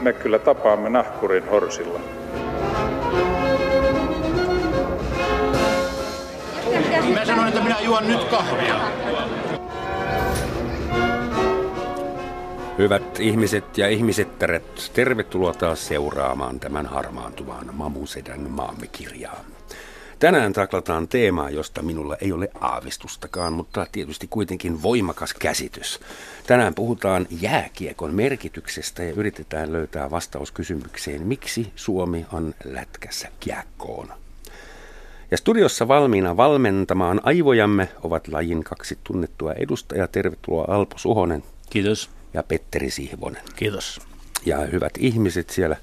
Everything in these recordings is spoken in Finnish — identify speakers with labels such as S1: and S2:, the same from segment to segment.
S1: me kyllä tapaamme nahkurin horsilla.
S2: Mä sanoin, että minä juon nyt kahvia.
S3: Hyvät ihmiset ja ihmisettäret, tervetuloa taas seuraamaan tämän harmaantuvan Mamusedän maamme kirjaa. Tänään taklataan teemaa, josta minulla ei ole aavistustakaan, mutta tietysti kuitenkin voimakas käsitys. Tänään puhutaan jääkiekon merkityksestä ja yritetään löytää vastaus kysymykseen, miksi Suomi on lätkässä kiekkoon. Ja studiossa valmiina valmentamaan aivojamme ovat lajin kaksi tunnettua edustajaa. Tervetuloa Alpo Suhonen.
S4: Kiitos.
S3: Ja Petteri Sihvonen.
S4: Kiitos.
S3: Ja hyvät ihmiset siellä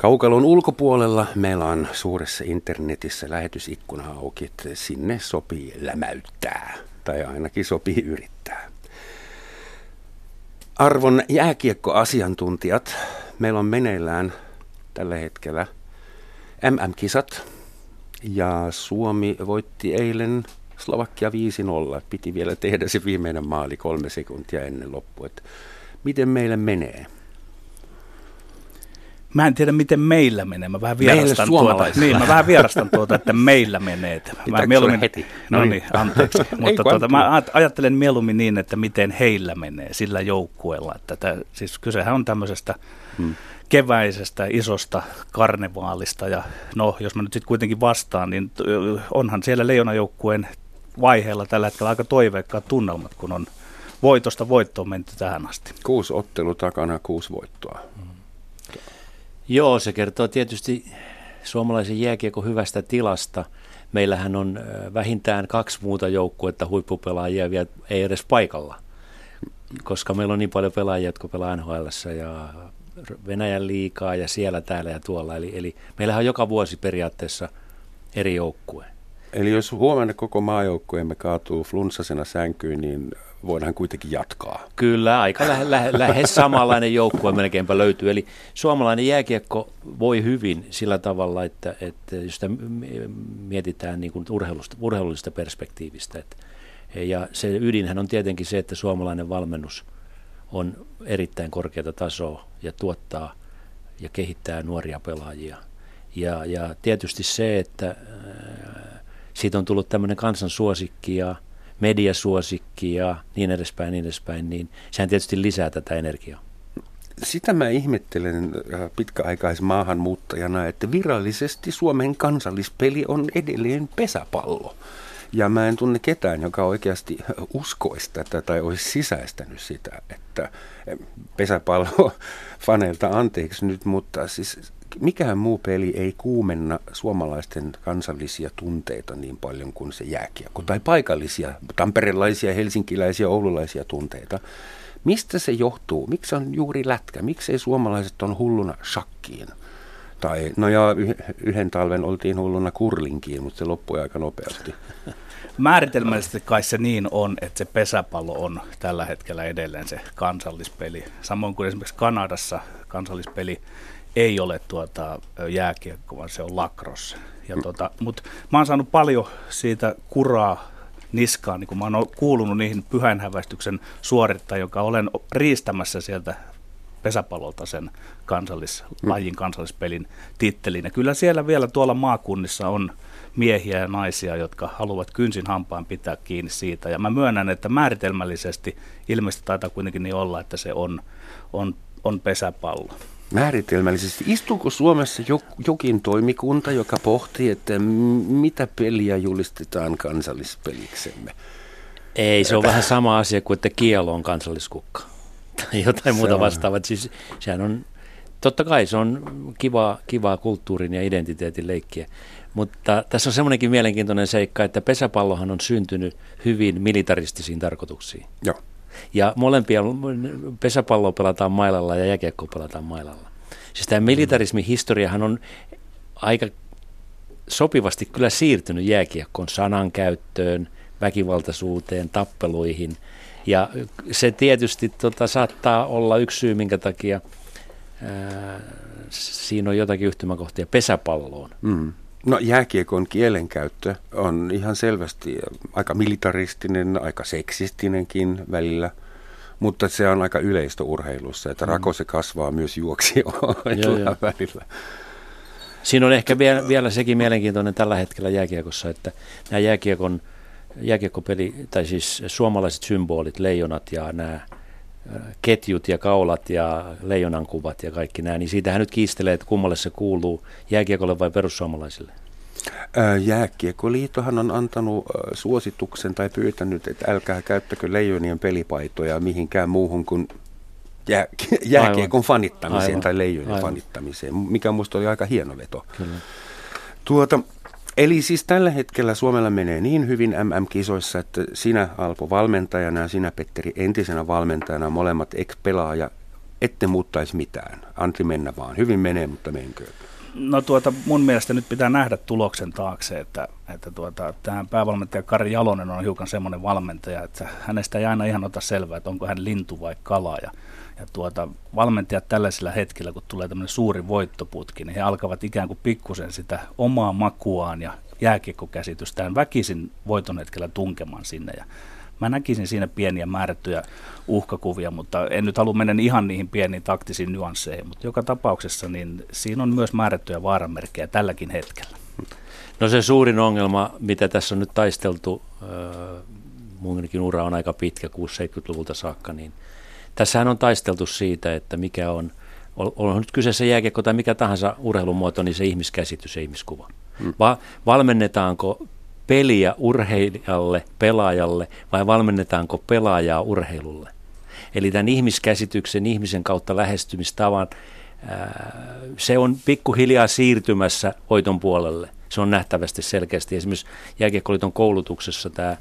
S3: Kaukalon ulkopuolella meillä on suuressa internetissä lähetysikkuna auki, että sinne sopii lämäyttää, tai ainakin sopii yrittää. Arvon jääkiekkoasiantuntijat, meillä on meneillään tällä hetkellä MM-kisat, ja Suomi voitti eilen Slovakia 5-0. Piti vielä tehdä se viimeinen maali kolme sekuntia ennen loppua. miten meille menee?
S4: Mä en tiedä, miten meillä menee. Mä vähän vierastan tuota. Niin, mä vähän vierastan tuota, että meillä menee.
S3: Mä mieluummin, heti?
S4: No niin, anteeksi. Mutta tuota, mä ajattelen mieluummin niin, että miten heillä menee sillä joukkueella. Että tämä, siis kysehän on tämmöisestä hmm. keväisestä isosta karnevaalista. Ja no, jos mä nyt sitten kuitenkin vastaan, niin onhan siellä leijonajoukkueen vaiheella tällä hetkellä aika toiveikkaat tunnelmat, kun on voitosta voittoon menty tähän asti.
S3: Kuusi ottelu takana, kuusi voittoa. Hmm.
S5: Joo, se kertoo tietysti suomalaisen jääkiekon hyvästä tilasta. Meillähän on vähintään kaksi muuta joukkuetta huippupelaajia vielä ei edes paikalla, koska meillä on niin paljon pelaajia, jotka pelaa NHL ja Venäjän liikaa ja siellä, täällä ja tuolla. Eli, eli meillähän on joka vuosi periaatteessa eri joukkue.
S3: Eli jos huomenna koko maajoukkueemme kaatuu flunssasena sänkyyn, niin voidaan kuitenkin jatkaa.
S5: Kyllä, aika lähe, lähe, lähes samanlainen joukkue melkeinpä löytyy. Eli suomalainen jääkiekko voi hyvin sillä tavalla, että, että jos sitä mietitään niin kuin urheilusta, urheilullisesta perspektiivistä. Että, ja se ydinhän on tietenkin se, että suomalainen valmennus on erittäin korkeata tasoa ja tuottaa ja kehittää nuoria pelaajia. Ja, ja tietysti se, että siitä on tullut tämmöinen kansansuosikki ja – mediasuosikki ja niin edespäin, niin edespäin, niin sehän tietysti lisää tätä energiaa.
S3: Sitä mä ihmettelen äh, pitkäaikaisen maahanmuuttajana, että virallisesti Suomen kansallispeli on edelleen pesäpallo. Ja mä en tunne ketään, joka oikeasti uskoisi tätä tai olisi sisäistänyt sitä, että pesäpallo faneilta anteeksi nyt, mutta siis mikään muu peli ei kuumenna suomalaisten kansallisia tunteita niin paljon kuin se jääkiekko. Tai paikallisia, tamperelaisia, helsinkiläisiä, oululaisia tunteita. Mistä se johtuu? Miksi on juuri lätkä? Miksi ei suomalaiset on hulluna shakkiin? Tai, no ja yhden talven oltiin hulluna kurlinkiin, mutta se loppui aika nopeasti.
S4: Määritelmällisesti kai se niin on, että se pesäpallo on tällä hetkellä edelleen se kansallispeli. Samoin kuin esimerkiksi Kanadassa kansallispeli ei ole tuota jääkiekko, vaan se on lakrossa. Ja tuota, Mutta mä oon saanut paljon siitä kuraa niskaan, niin kun mä oon kuulunut niihin pyhänhäväistyksen suorittajia, joka olen riistämässä sieltä pesäpallolta sen kansallis, mm. lajin kansallispelin tittelin. Ja kyllä siellä vielä tuolla maakunnissa on miehiä ja naisia, jotka haluavat kynsin hampaan pitää kiinni siitä. Ja mä myönnän, että määritelmällisesti ilmeisesti taitaa kuitenkin niin olla, että se on, on, on pesäpallo
S3: määritelmällisesti. Istuuko Suomessa jokin toimikunta, joka pohtii, että mitä peliä julistetaan kansallispeliksemme?
S5: Ei, se on vähän sama asia kuin, että kielo on kansalliskukka tai jotain muuta on. vastaavaa. Siis, sehän on, totta kai se on kiva, kivaa kulttuurin ja identiteetin leikkiä. Mutta tässä on semmoinenkin mielenkiintoinen seikka, että pesäpallohan on syntynyt hyvin militaristisiin tarkoituksiin.
S3: Joo.
S5: Ja molempia pesäpalloa pelataan mailalla ja jääkiekkoa pelataan mailalla. Siis tämä militarismin historiahan on aika sopivasti kyllä siirtynyt jääkiekkoon sanan käyttöön, väkivaltaisuuteen, tappeluihin. Ja se tietysti tota, saattaa olla yksi syy, minkä takia ää, siinä on jotakin yhtymäkohtia pesäpalloon.
S3: Mm. No jääkiekon kielenkäyttö on ihan selvästi aika militaristinen, aika seksistinenkin välillä, Mutta se on aika yleistä urheilussa, että mm. rako se kasvaa myös juoksijoilla välillä.
S5: Siinä on ehkä vielä, vielä sekin mielenkiintoinen tällä hetkellä jääkiekossa, että nämä jääkiekon, jääkiekkopeli, tai siis suomalaiset symbolit, leijonat ja nämä ketjut ja kaulat ja leijonan kuvat ja kaikki nämä, niin siitähän nyt kiistelee, että kummalle se kuuluu, jääkiekolle vai perussuomalaisille?
S3: Jääkiekkoliittohan on antanut suosituksen tai pyytänyt, että älkää käyttäkö leijonien pelipaitoja mihinkään muuhun kuin jää, jääkiekon fanittamiseen Aivan. tai leijonien Aivan. fanittamiseen, mikä minusta oli aika hieno veto. Kyllä. Tuota, eli siis tällä hetkellä Suomella menee niin hyvin MM-kisoissa, että sinä Alpo valmentajana ja sinä Petteri entisenä valmentajana, molemmat ex-pelaaja, ette muuttaisi mitään. Antti mennä vaan. Hyvin menee, mutta menkö.
S4: No tuota, mun mielestä nyt pitää nähdä tuloksen taakse, että, että tuota, tämä päävalmentaja Kari Jalonen on hiukan semmoinen valmentaja, että hänestä ei aina ihan ota selvää, että onko hän lintu vai kala. Ja, ja tuota, valmentajat tällaisilla hetkillä, kun tulee tämmöinen suuri voittoputki, niin he alkavat ikään kuin pikkusen sitä omaa makuaan ja jääkiekkokäsitystään väkisin voiton hetkellä tunkemaan sinne. Ja Mä näkisin siinä pieniä määrättyjä uhkakuvia, mutta en nyt halua mennä ihan niihin pieniin taktisiin nyansseihin, mutta joka tapauksessa niin siinä on myös määrättyjä vaaranmerkkejä tälläkin hetkellä.
S5: No se suurin ongelma, mitä tässä on nyt taisteltu, munkin ura on aika pitkä, 6-70-luvulta saakka, niin tässähän on taisteltu siitä, että mikä on, on nyt kyseessä jääkiekko tai mikä tahansa urheilumuoto, niin se ihmiskäsitys ja ihmiskuva. Hmm. Va- valmennetaanko peliä urheilijalle, pelaajalle vai valmennetaanko pelaajaa urheilulle. Eli tämän ihmiskäsityksen, ihmisen kautta lähestymistavan, se on pikkuhiljaa siirtymässä hoiton puolelle. Se on nähtävästi selkeästi. Esimerkiksi jääkiekkoliiton koulutuksessa tämä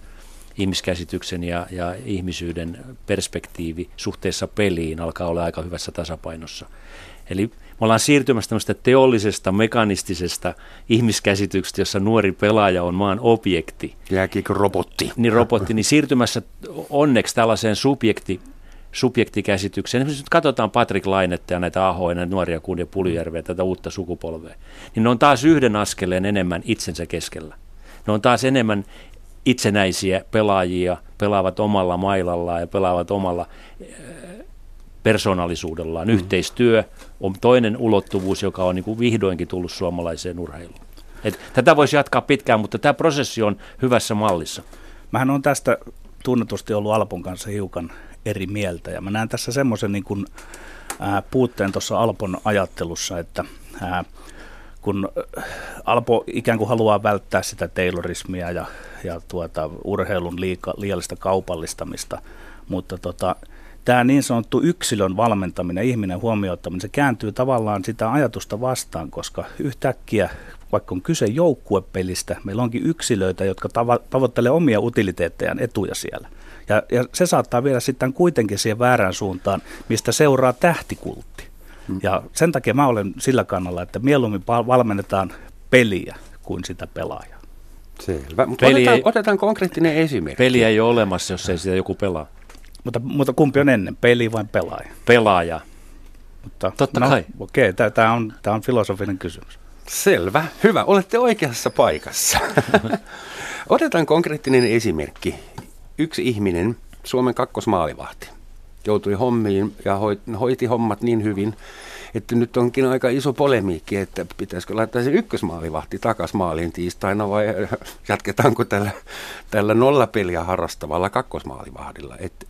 S5: ihmiskäsityksen ja, ja ihmisyyden perspektiivi suhteessa peliin alkaa olla aika hyvässä tasapainossa. Eli me ollaan siirtymässä tämmöistä teollisesta, mekanistisesta ihmiskäsityksestä, jossa nuori pelaaja on maan objekti.
S3: Jääkiekko robotti.
S5: Niin robotti, niin siirtymässä onneksi tällaiseen subjekti, subjektikäsitykseen. Esimerkiksi nyt katsotaan Patrick Lainetta ja näitä Ahoja, näitä nuoria Kundia Puljärveä, tätä uutta sukupolvea, niin ne on taas yhden askeleen enemmän itsensä keskellä. Ne on taas enemmän itsenäisiä pelaajia, pelaavat omalla mailallaan ja pelaavat omalla persoonallisuudellaan. Mm. Yhteistyö on toinen ulottuvuus, joka on niin kuin vihdoinkin tullut suomalaiseen urheiluun. Et tätä voisi jatkaa pitkään, mutta tämä prosessi on hyvässä mallissa.
S4: Mähän on tästä tunnetusti ollut Alpon kanssa hiukan eri mieltä ja mä näen tässä semmoisen niin kuin, ää, puutteen tuossa Alpon ajattelussa, että ää, kun Alpo ikään kuin haluaa välttää sitä taylorismia ja, ja tuota, urheilun liika, liiallista kaupallistamista, mutta tota, tämä niin sanottu yksilön valmentaminen, ihminen huomioittaminen, se kääntyy tavallaan sitä ajatusta vastaan, koska yhtäkkiä, vaikka on kyse joukkuepelistä, meillä onkin yksilöitä, jotka tavo- tavoittelee omia utiliteettejaan etuja siellä. Ja, ja se saattaa viedä sitten kuitenkin siihen väärään suuntaan, mistä seuraa tähtikultti. Hmm. Ja sen takia mä olen sillä kannalla, että mieluummin valmennetaan peliä kuin sitä pelaajaa.
S3: Selvä. Mutta otetaan, ei, otetaan konkreettinen esimerkki.
S5: Peliä ei ole olemassa, jos ei sitä joku pelaa.
S4: Mutta, mutta kumpi on ennen, peli vai pelaaja?
S5: Pelaaja.
S4: Mutta, Totta no, kai. Okei, okay, tämä on, tämä on filosofinen kysymys.
S3: Selvä. Hyvä, olette oikeassa paikassa. Otetaan konkreettinen esimerkki. Yksi ihminen, Suomen kakkosmaalivahti, joutui hommiin ja hoiti hommat niin hyvin, että nyt onkin aika iso polemiikki, että pitäisikö laittaa se ykkösmaalivahti takas maaliin tiistaina vai jatketaanko tällä, tällä nollapeliä harrastavalla kakkosmaalivahdilla. Että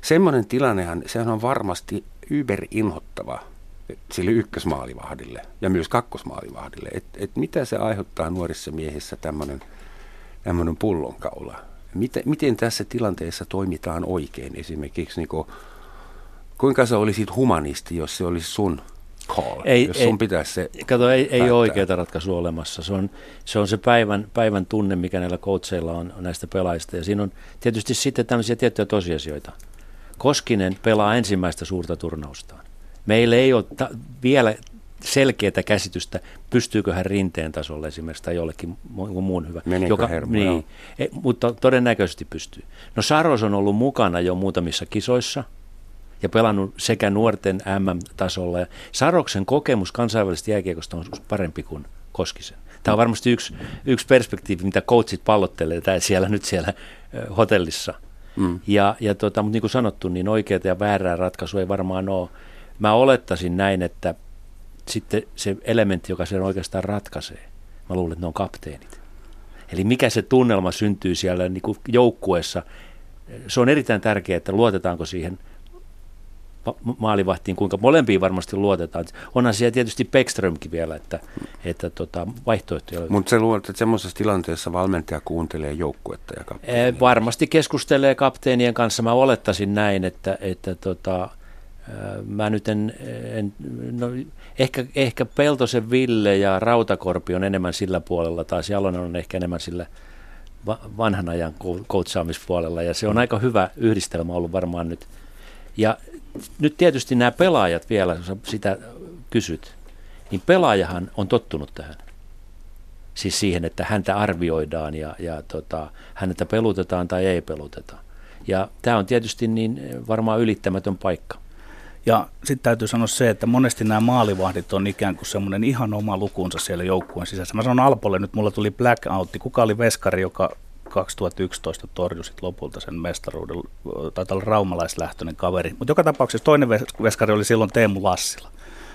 S3: semmoinen tilannehan, sehän on varmasti inhottava sille ykkösmaalivahdille ja myös kakkosmaalivahdille. Että et mitä se aiheuttaa nuorissa miehissä tämmöinen tämmöinen pullonkaula? Miten, miten tässä tilanteessa toimitaan oikein esimerkiksi? Niin kuinka sä olisit humanisti, jos se olisi sun call, ei, jos sun ei, pitäisi se
S5: Kato, ei, ei ole oikeaa ratkaisua olemassa. Se on se, on se päivän, päivän tunne, mikä näillä coacheilla on näistä pelaajista. Ja siinä on tietysti sitten tämmöisiä tiettyjä tosiasioita. Koskinen pelaa ensimmäistä suurta turnaustaan. Meillä ei ole ta- vielä selkeää käsitystä, pystyykö hän rinteen tasolle esimerkiksi tai jollekin muun hyvä.
S3: Meneekö joka, hermo, niin,
S5: e, mutta todennäköisesti pystyy. No Saros on ollut mukana jo muutamissa kisoissa ja pelannut sekä nuorten MM-tasolla. Saroksen kokemus kansainvälisestä jääkiekosta on parempi kuin Koskisen. Tämä on varmasti yksi, yksi perspektiivi, mitä coachit pallottelee siellä nyt siellä hotellissa – Mm. Ja, ja tota, mutta niin kuin sanottu, niin oikeaa ja väärää ratkaisua ei varmaan ole. Mä olettaisin näin, että sitten se elementti, joka sen oikeastaan ratkaisee, mä luulen, että ne on kapteenit. Eli mikä se tunnelma syntyy siellä niin kuin joukkueessa, se on erittäin tärkeää, että luotetaanko siihen maalivahtiin, kuinka molempiin varmasti luotetaan. Onhan siellä tietysti Beckströmkin vielä, että, että tota, vaihtoehtoja
S3: Mutta se luulet, että semmoisessa tilanteessa valmentaja kuuntelee joukkuetta ja kapteenia?
S5: E, varmasti keskustelee kapteenien kanssa. Mä olettaisin näin, että, että tota, mä nyt en, en no, ehkä, ehkä Peltosen Ville ja Rautakorpi on enemmän sillä puolella, taas Jalonen on ehkä enemmän sillä vanhan ajan koutsaamispuolella, ja se on aika hyvä yhdistelmä ollut varmaan nyt. Ja nyt tietysti nämä pelaajat vielä, jos sitä kysyt, niin pelaajahan on tottunut tähän. Siis siihen, että häntä arvioidaan ja, ja tota, häntä pelutetaan tai ei peluteta. Ja tämä on tietysti niin varmaan ylittämätön paikka.
S4: Ja sitten täytyy sanoa se, että monesti nämä maalivahdit on ikään kuin semmoinen ihan oma lukunsa siellä joukkueen sisässä. Mä sanon Alpolle, nyt mulla tuli blackoutti. Kuka oli veskari, joka 2011 torjui sit lopulta sen mestaruuden, taitaa olla raumalaislähtöinen kaveri. Mutta joka tapauksessa toinen veskari oli silloin Teemu Lassila.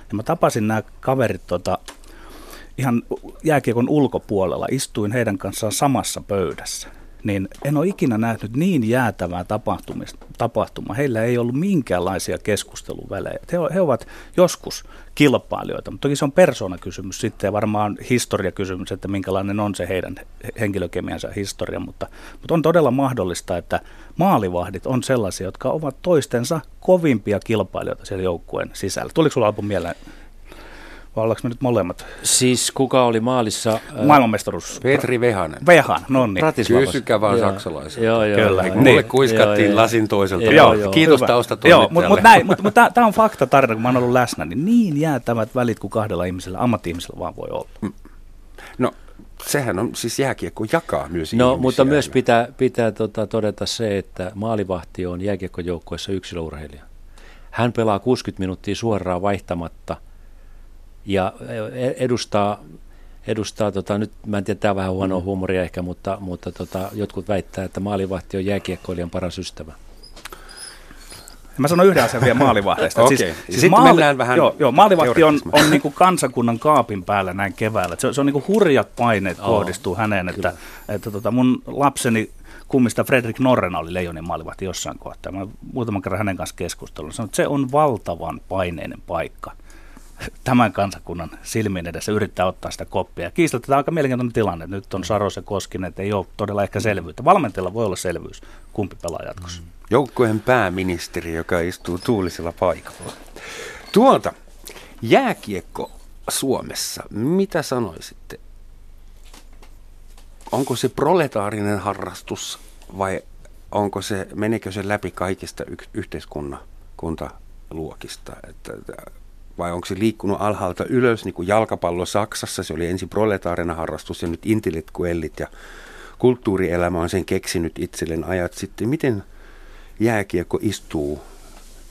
S4: Ja mä tapasin nämä kaverit tota, ihan jääkiekon ulkopuolella, istuin heidän kanssaan samassa pöydässä niin en ole ikinä nähnyt niin jäätävää tapahtumaa. Heillä ei ollut minkäänlaisia keskusteluvälejä. He, he ovat joskus kilpailijoita, mutta toki se on persoonakysymys sitten ja varmaan historiakysymys, että minkälainen on se heidän henkilökemiansa historia, mutta, mutta on todella mahdollista, että maalivahdit on sellaisia, jotka ovat toistensa kovimpia kilpailijoita siellä joukkueen sisällä. Tuliko sinulla alun mieleen vai ollaanko me nyt molemmat?
S5: Siis kuka oli maalissa?
S4: Äh, Maailmanmestaruus.
S3: Petri Vehanen.
S4: Vehan, no niin.
S3: Kysykää vaan saksalaisia.
S5: Joo, joo.
S3: Kyllä, joo, mulle niin. kuiskattiin joo, lasin toiselta.
S4: Joo, joo.
S3: Kiitos
S4: Hyvä.
S3: taustatoimittajalle.
S4: Joo, mutta mut, mut, mut tämä on fakta tarina, kun mä oon ollut läsnä, niin niin jäätävät välit kuin kahdella ihmisellä, ammatti-ihmisellä vaan voi olla. Mm.
S3: No, sehän on, siis jääkiekko jakaa myös
S5: No, mutta myös pitää, pitää tota, todeta se, että maalivahti on jääkiekkojoukkueessa yksilöurheilija. Hän pelaa 60 minuuttia suoraan vaihtamatta – ja e, edustaa, edustaa tota, nyt mä en tiedä, tämä on vähän huonoa mm. huumoria ehkä, mutta, mutta tota, jotkut väittää, että maalivahti on jääkiekkoilijan paras ystävä.
S4: Mä sanon yhden asian vielä maalivahdeista.
S3: okay. siis, siis Sitten maali, mennään vähän
S4: joo, joo, maalivahti on, on niin kuin kansakunnan kaapin päällä näin keväällä. Se, se on niin kuin hurjat paineet oh, kohdistuu häneen. Että, että tota mun lapseni kummista Fredrik Norrena oli Leijonin maalivahti jossain kohtaa. Mä muutaman kerran hänen kanssa keskustelun. Sanoin, että se on valtavan paineinen paikka tämän kansakunnan silmien edessä yrittää ottaa sitä koppia. Kiistatta tämä on aika mielenkiintoinen tilanne. Nyt on Saros ja Koskinen, että ei ole todella ehkä selvyyttä. Valmentajalla voi olla selvyys, kumpi pelaa jatkossa. Mm.
S3: Joukkueen pääministeri, joka istuu tuulisella paikalla. Tuolta, jääkiekko Suomessa, mitä sanoisitte? Onko se proletaarinen harrastus vai onko se, menekö se läpi kaikista y- yhteiskunnan kuntaluokista? Että, vai onko se liikkunut alhaalta ylös, niin kuin jalkapallo Saksassa, se oli ensin proletaarinen harrastus ja nyt intellektuellit ja kulttuurielämä on sen keksinyt itselleen ajat sitten. Miten jääkiekko istuu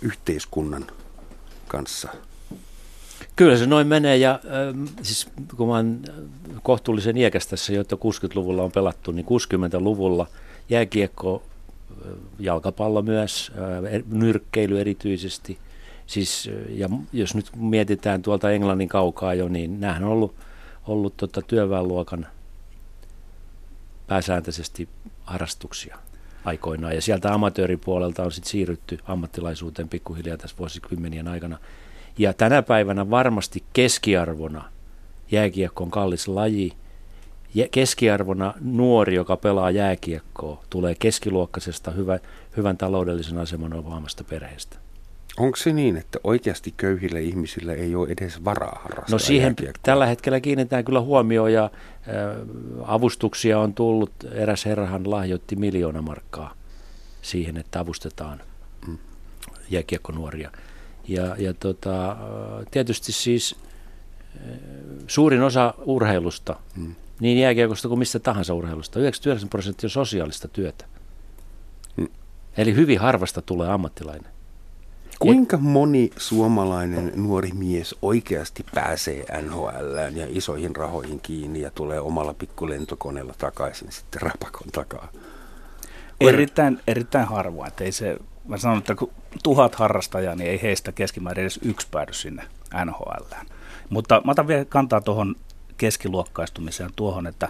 S3: yhteiskunnan kanssa?
S5: Kyllä se noin menee ja äh, siis kun mä oon kohtuullisen iäkäs tässä, jotta 60-luvulla on pelattu, niin 60-luvulla jääkiekko, jalkapallo myös, äh, nyrkkeily erityisesti – Siis, ja jos nyt mietitään tuolta Englannin kaukaa jo, niin nämähän on ollut, ollut tota työväenluokan pääsääntöisesti harrastuksia aikoinaan. Ja sieltä amatööripuolelta on sitten siirrytty ammattilaisuuteen pikkuhiljaa tässä vuosikymmenien aikana. Ja tänä päivänä varmasti keskiarvona jääkiekko on kallis laji. Ja keskiarvona nuori, joka pelaa jääkiekkoa, tulee keskiluokkaisesta hyvä, hyvän taloudellisen aseman omaamasta perheestä.
S3: Onko se niin, että oikeasti köyhillä ihmisillä ei ole edes varaa harrastaa
S5: No siihen jääkiekkoa? tällä hetkellä kiinnitetään kyllä huomioon ja avustuksia on tullut. Eräs herrahan lahjoitti miljoona markkaa siihen, että avustetaan mm. jääkiekkonuoria. Ja, ja tota, tietysti siis suurin osa urheilusta, mm. niin jääkiekosta kuin mistä tahansa urheilusta, 99 prosenttia on sosiaalista työtä. Mm. Eli hyvin harvasta tulee ammattilainen.
S3: Kuinka moni suomalainen nuori mies oikeasti pääsee NHL ja isoihin rahoihin kiinni ja tulee omalla pikkulentokoneella takaisin sitten rapakon takaa?
S4: Erittäin, erittäin harvoin. Että ei se, mä sanon, että kun tuhat harrastajaa, niin ei heistä keskimäärin edes yksi päädy sinne NHL. Mutta mä otan vielä kantaa tuohon keskiluokkaistumiseen tuohon, että,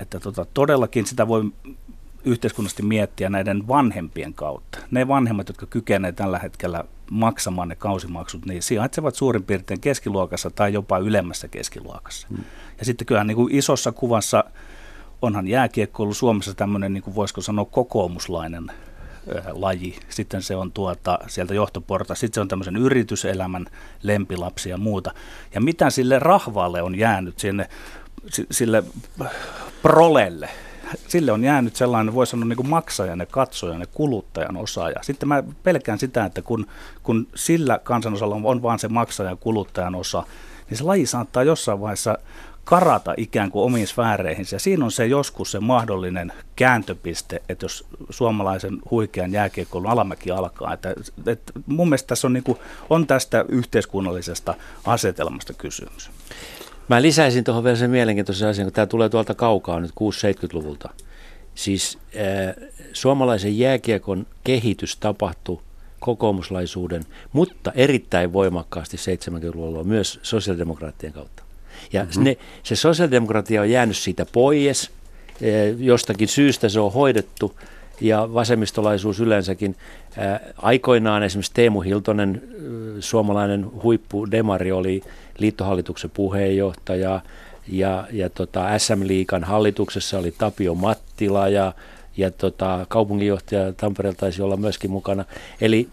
S4: että tota, todellakin sitä voi yhteiskunnallisesti miettiä näiden vanhempien kautta. Ne vanhemmat, jotka kykenevät tällä hetkellä maksamaan ne kausimaksut, niin sijaitsevat suurin piirtein keskiluokassa tai jopa ylemmässä keskiluokassa. Hmm. Ja sitten kyllähän niin kuin isossa kuvassa onhan jääkiekko ollut Suomessa tämmöinen, niin kuin voisiko sanoa, kokoomuslainen laji. Sitten se on tuota, sieltä johtoporta, sitten se on tämmöisen yrityselämän lempilapsi ja muuta. Ja mitä sille rahvaalle on jäänyt sinne, sille prolelle, sille on jäänyt sellainen, voi sanoa niin kuin maksajan ja katsojan ja kuluttajan osaaja. Sitten mä pelkään sitä, että kun, kun sillä kansanosalla on vaan se maksajan ja kuluttajan osa, niin se laji saattaa jossain vaiheessa karata ikään kuin omiin sfääreihin. Ja siinä on se joskus se mahdollinen kääntöpiste, että jos suomalaisen huikean jääkiekkoilun alamäki alkaa. Että, että mun mielestä tässä on, niin kuin, on tästä yhteiskunnallisesta asetelmasta kysymys.
S5: Mä lisäisin tuohon vielä sen mielenkiintoisen asian, kun tämä tulee tuolta kaukaa nyt 6-70-luvulta. Siis äh, suomalaisen jääkiekon kehitys tapahtui kokoomuslaisuuden, mutta erittäin voimakkaasti 70-luvulla myös sosiaalidemokraattien kautta. Ja mm-hmm. ne, se sosiaalidemokratia on jäänyt siitä pois, jostakin syystä se on hoidettu, ja vasemmistolaisuus yleensäkin. Aikoinaan esimerkiksi Teemu Hiltonen, suomalainen huippudemari, oli liittohallituksen puheenjohtaja, ja, ja tota SM-liikan hallituksessa oli Tapio Mattila, ja, ja tota, kaupunginjohtaja Tampereella taisi olla myöskin mukana. Eli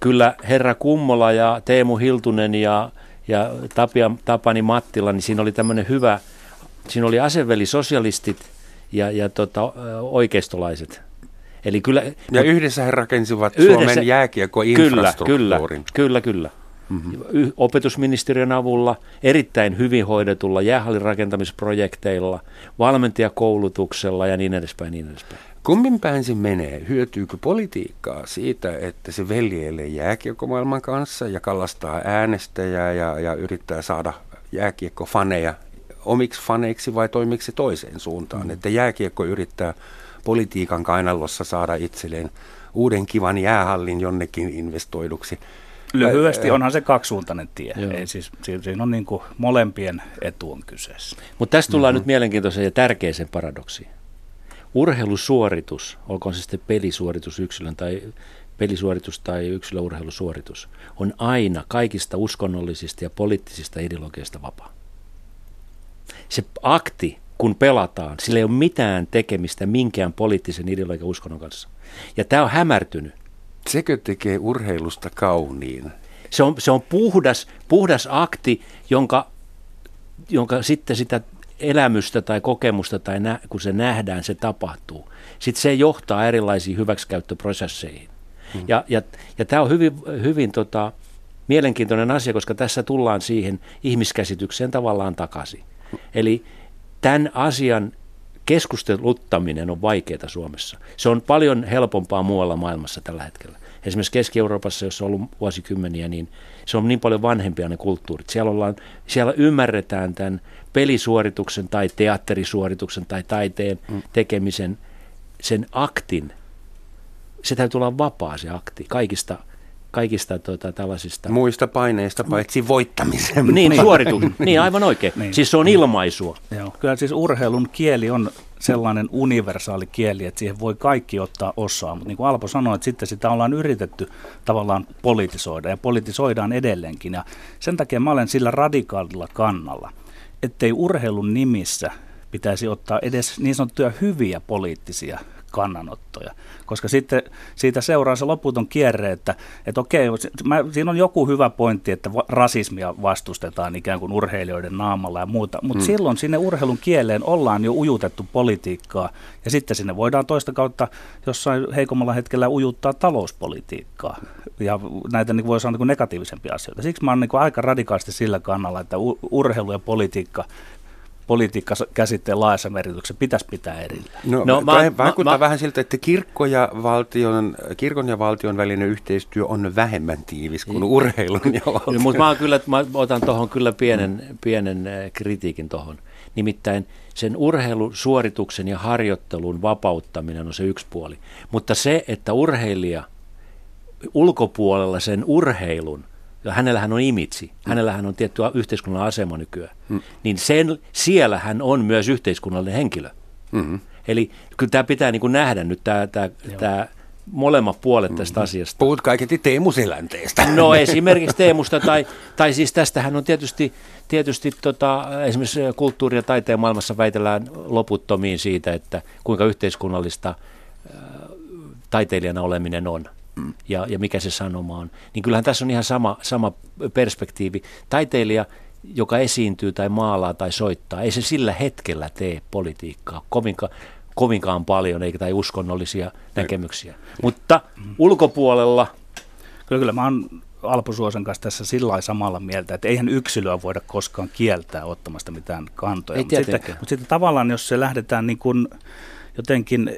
S5: kyllä herra Kummola ja Teemu Hiltunen ja ja Tapia, Tapani Mattila, niin siinä oli tämmöinen hyvä, siinä oli aseveli sosialistit ja, ja tota, oikeistolaiset.
S3: Eli kyllä, ja yhdessä he rakensivat yhdessä, Suomen jääkiekko-infrastruktuurin.
S5: Kyllä, kyllä, kyllä. Mm-hmm. Opetusministeriön avulla, erittäin hyvin hoidetulla jäähallin rakentamisprojekteilla, valmentajakoulutuksella ja niin edespäin. Niin edespäin.
S3: Kummin päin se menee? Hyötyykö politiikkaa siitä, että se veljeilee jääkiekkomaailman kanssa ja kallastaa äänestäjää ja, ja yrittää saada jääkiekkofaneja omiksi faneiksi vai toimiksi toiseen suuntaan? Mm. Että jääkiekko yrittää politiikan kainalossa saada itselleen uuden kivan jäähallin jonnekin investoiduksi.
S4: Lyhyesti onhan se kaksisuuntainen tie. Ei siis, siinä on niin kuin molempien etu on kyseessä.
S5: Mutta tässä tullaan mm-hmm. nyt mielenkiintoiseen ja tärkeäseen paradoksiin urheilusuoritus, olkoon se sitten pelisuoritus yksilön tai pelisuoritus tai yksilöurheilusuoritus, on aina kaikista uskonnollisista ja poliittisista ideologiasta vapaa. Se akti, kun pelataan, sillä ei ole mitään tekemistä minkään poliittisen ideologian uskonnon kanssa. Ja tämä on hämärtynyt.
S3: Sekö tekee urheilusta kauniin?
S5: Se on, se on puhdas, puhdas akti, jonka, jonka sitten sitä elämystä tai kokemusta tai nä, kun se nähdään, se tapahtuu. Sitten se johtaa erilaisiin hyväksikäyttöprosesseihin. Hmm. Ja, ja, ja tämä on hyvin, hyvin tota, mielenkiintoinen asia, koska tässä tullaan siihen ihmiskäsitykseen tavallaan takaisin. Eli tämän asian keskusteluttaminen on vaikeaa Suomessa. Se on paljon helpompaa muualla maailmassa tällä hetkellä. Esimerkiksi Keski-Euroopassa, jossa on ollut vuosikymmeniä, niin se on niin paljon vanhempia ne kulttuurit. Siellä, ollaan, siellä ymmärretään tämän pelisuorituksen tai teatterisuorituksen tai taiteen mm. tekemisen, sen aktin, se täytyy olla vapaa se akti kaikista kaikista tuota, tällaisista...
S3: Muista paineista paitsi voittamisen.
S5: Niin, suoritus. niin, aivan oikein. Niin. Siis se on ilmaisua.
S4: Joo. Kyllä siis urheilun kieli on sellainen universaali kieli, että siihen voi kaikki ottaa osaa. Mutta niin kuin Alpo sanoi, että sitten sitä ollaan yritetty tavallaan politisoida ja politisoidaan edelleenkin. Ja sen takia mä olen sillä radikaalilla kannalla, ettei urheilun nimissä pitäisi ottaa edes niin sanottuja hyviä poliittisia kannanottoja, koska sitten siitä seuraa se loputon kierre, että, että okei, mä, siinä on joku hyvä pointti, että rasismia vastustetaan ikään kuin urheilijoiden naamalla ja muuta, mutta mm. silloin sinne urheilun kieleen ollaan jo ujutettu politiikkaa ja sitten sinne voidaan toista kautta jossain heikommalla hetkellä ujuttaa talouspolitiikkaa ja näitä niin voi sanoa niin negatiivisempia asioita. Siksi mä oon niin aika radikaalisti sillä kannalla, että urheilu ja politiikka politiikka käsitteen laajassa merkityksessä pitäisi pitää erillään.
S3: No, no mä, vaikuttaa mä, vähän siltä, että kirkko ja valtion, kirkon ja valtion välinen yhteistyö on vähemmän tiivis kuin niin. urheilun ja valtion.
S5: Mutta mä, kyllä, mä otan tuohon kyllä pienen, pienen eh, kritiikin tuohon. Nimittäin sen urheilusuorituksen ja harjoittelun vapauttaminen on se yksi puoli. Mutta se, että urheilija ulkopuolella sen urheilun, ja hänellähän on imitsi, hänellähän on tietty yhteiskunnallinen asema nykyään, mm. niin sen, siellä hän on myös yhteiskunnallinen henkilö. Mm-hmm. Eli kyllä tämä pitää niin kuin nähdä nyt tämä, tämä, tämä molemmat puolet tästä mm-hmm. asiasta.
S3: Puhut kaiketi Teemu Selänteestä.
S5: No esimerkiksi Teemusta, tai, tai siis tästähän on tietysti, tietysti tota, esimerkiksi kulttuuri- ja taiteen maailmassa väitellään loputtomiin siitä, että kuinka yhteiskunnallista äh, taiteilijana oleminen on mm. Ja, ja mikä se sanoma on. Niin kyllähän tässä on ihan sama, sama perspektiivi. Taiteilija, joka esiintyy tai maalaa tai soittaa, ei se sillä hetkellä tee politiikkaa kovinkaan kovinkaan paljon, eikä tai uskonnollisia näkemyksiä. Mutta ulkopuolella...
S4: Kyllä, kyllä mä oon Alpo Suosen kanssa tässä sillä samalla mieltä, että eihän yksilöä voida koskaan kieltää ottamasta mitään kantoja.
S5: Ei
S4: mutta, sitten, mutta sitten tavallaan, jos se lähdetään niin kuin jotenkin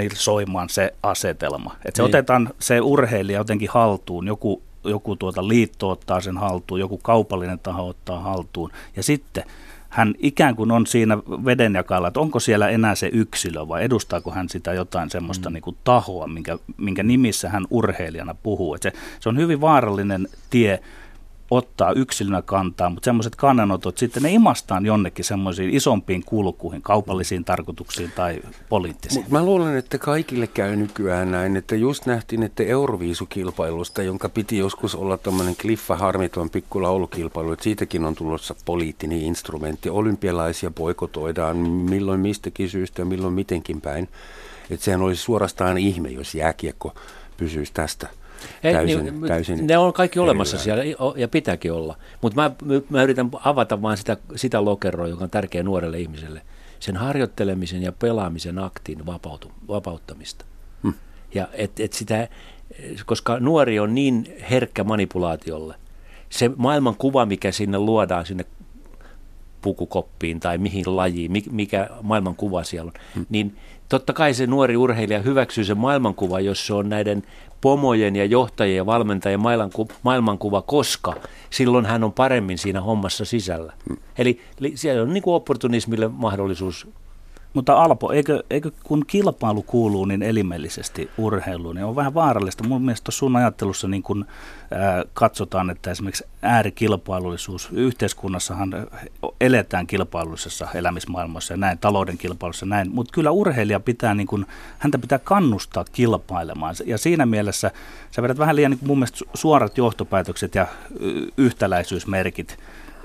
S4: institutionalisoimaan se asetelma, että se niin. otetaan se urheilija jotenkin haltuun, joku, joku tuota liitto ottaa sen haltuun, joku kaupallinen taho ottaa haltuun, ja sitten – hän ikään kuin on siinä vedenjakalla, että onko siellä enää se yksilö vai edustaako hän sitä jotain semmoista mm. niin kuin tahoa, minkä, minkä nimissä hän urheilijana puhuu. Että se, se on hyvin vaarallinen tie ottaa yksilönä kantaa, mutta semmoiset kannanotot sitten ne imastaan jonnekin semmoisiin isompiin kulkuihin, kaupallisiin tarkoituksiin tai poliittisiin.
S3: Mut mä luulen, että kaikille käy nykyään näin, että just nähtiin, että Euroviisukilpailusta, jonka piti joskus olla tämmöinen kliffa harmiton pikkulaulukilpailu, että siitäkin on tulossa poliittinen instrumentti. Olympialaisia poikotoidaan milloin mistäkin syystä ja milloin mitenkin päin. Että sehän olisi suorastaan ihme, jos jääkiekko pysyisi tästä – täysin,
S5: niin,
S3: täysin
S5: ne on kaikki olemassa siellä ja pitääkin olla. Mutta mä, mä yritän avata vain sitä, sitä lokeroa, joka on tärkeä nuorelle ihmiselle. Sen harjoittelemisen ja pelaamisen aktin vapautu, vapauttamista. Hmm. Ja et, et sitä, koska nuori on niin herkkä manipulaatiolle. Se maailmankuva, mikä sinne luodaan sinne pukukoppiin tai mihin lajiin, mikä maailmankuva siellä on, hmm. niin totta kai se nuori urheilija hyväksyy sen maailmankuva, jos se on näiden pomojen ja johtajien ja valmentajien maailmankuva, koska silloin hän on paremmin siinä hommassa sisällä. Hmm. Eli siellä on niin kuin opportunismille mahdollisuus
S4: mutta Alpo, eikö, eikö kun kilpailu kuuluu niin elimellisesti urheiluun, niin on vähän vaarallista. Mun mielestä sun ajattelussa niin kun, ää, katsotaan, että esimerkiksi äärikilpailullisuus, yhteiskunnassahan eletään kilpailullisessa elämismaailmassa ja näin, talouden kilpailussa näin, mutta kyllä urheilija pitää, niin kun, häntä pitää kannustaa kilpailemaan. Ja siinä mielessä sä vedät vähän liian niin mun mielestä suorat johtopäätökset ja yhtäläisyysmerkit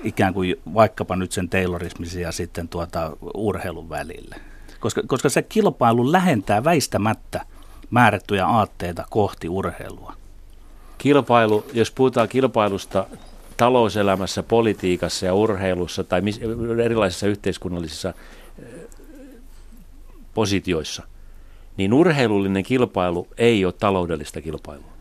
S4: ikään kuin vaikkapa nyt sen Taylorismisen ja sitten tuota urheilun välille. Koska, koska se kilpailu lähentää väistämättä määrättyjä aatteita kohti urheilua.
S5: Kilpailu, jos puhutaan kilpailusta talouselämässä, politiikassa ja urheilussa tai erilaisissa yhteiskunnallisissa eh, positioissa, niin urheilullinen kilpailu ei ole taloudellista kilpailua.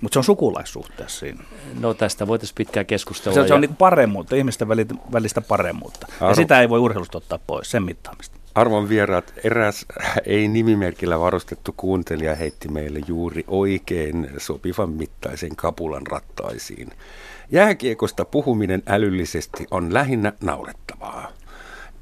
S4: Mutta se on sukulaissuhteessa siinä.
S5: No tästä voitaisiin pitkään keskustella.
S4: Se, se on ja... niin paremmuutta, ihmisten välistä paremmuutta. Arvo. Ja sitä ei voi urheilusta ottaa pois, sen mittaamista.
S3: Arvon vieraat, eräs ei nimimerkillä varustettu kuuntelija heitti meille juuri oikein sopivan mittaisen kapulan rattaisiin. Jääkiekosta puhuminen älyllisesti on lähinnä naurettavaa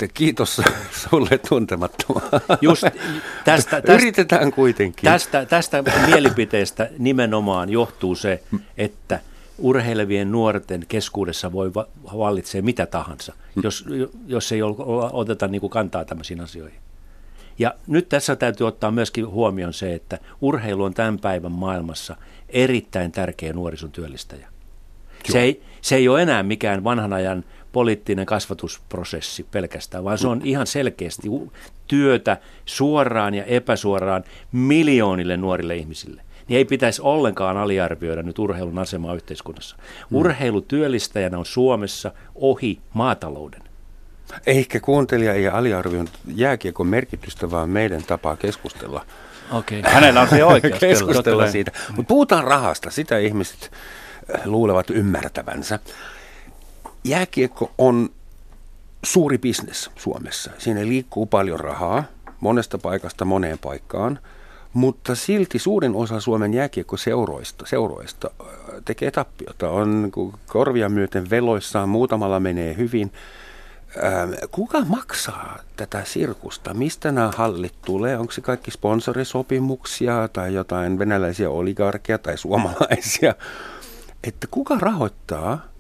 S3: sitten kiitos sulle tuntemattoма. Just tästä, tästä, Yritetään kuitenkin.
S5: Tästä, tästä mielipiteestä nimenomaan johtuu se, että urheilevien nuorten keskuudessa voi vallitsee mitä tahansa, jos, jos ei oteta niin kuin kantaa tämmöisiin asioihin. Ja nyt tässä täytyy ottaa myöskin huomioon se, että urheilu on tämän päivän maailmassa erittäin tärkeä nuorison työllistäjä. Se ei, se ei ole enää mikään vanhan ajan poliittinen kasvatusprosessi pelkästään, vaan se on ihan selkeästi työtä suoraan ja epäsuoraan miljoonille nuorille ihmisille. Niin ei pitäisi ollenkaan aliarvioida nyt urheilun asemaa yhteiskunnassa. Mm. Urheilu työllistäjänä on Suomessa ohi maatalouden.
S3: Ehkä kuuntelija ei aliarvioinut jääkiekon merkitystä, vaan meidän tapaa keskustella.
S4: Okay. Hänellä on se oikeus.
S3: keskustella siitä. Mutta puhutaan rahasta, sitä ihmiset luulevat ymmärtävänsä. Jääkiekko on suuri bisnes Suomessa. Siinä liikkuu paljon rahaa monesta paikasta moneen paikkaan, mutta silti suurin osa Suomen jääkiekkoseuroista seuroista tekee tappiota. On korvia myöten veloissaan, muutamalla menee hyvin. Ähm, kuka maksaa tätä sirkusta? Mistä nämä hallit tulee? Onko se kaikki sponsorisopimuksia tai jotain venäläisiä oligarkia tai suomalaisia? Että kuka rahoittaa?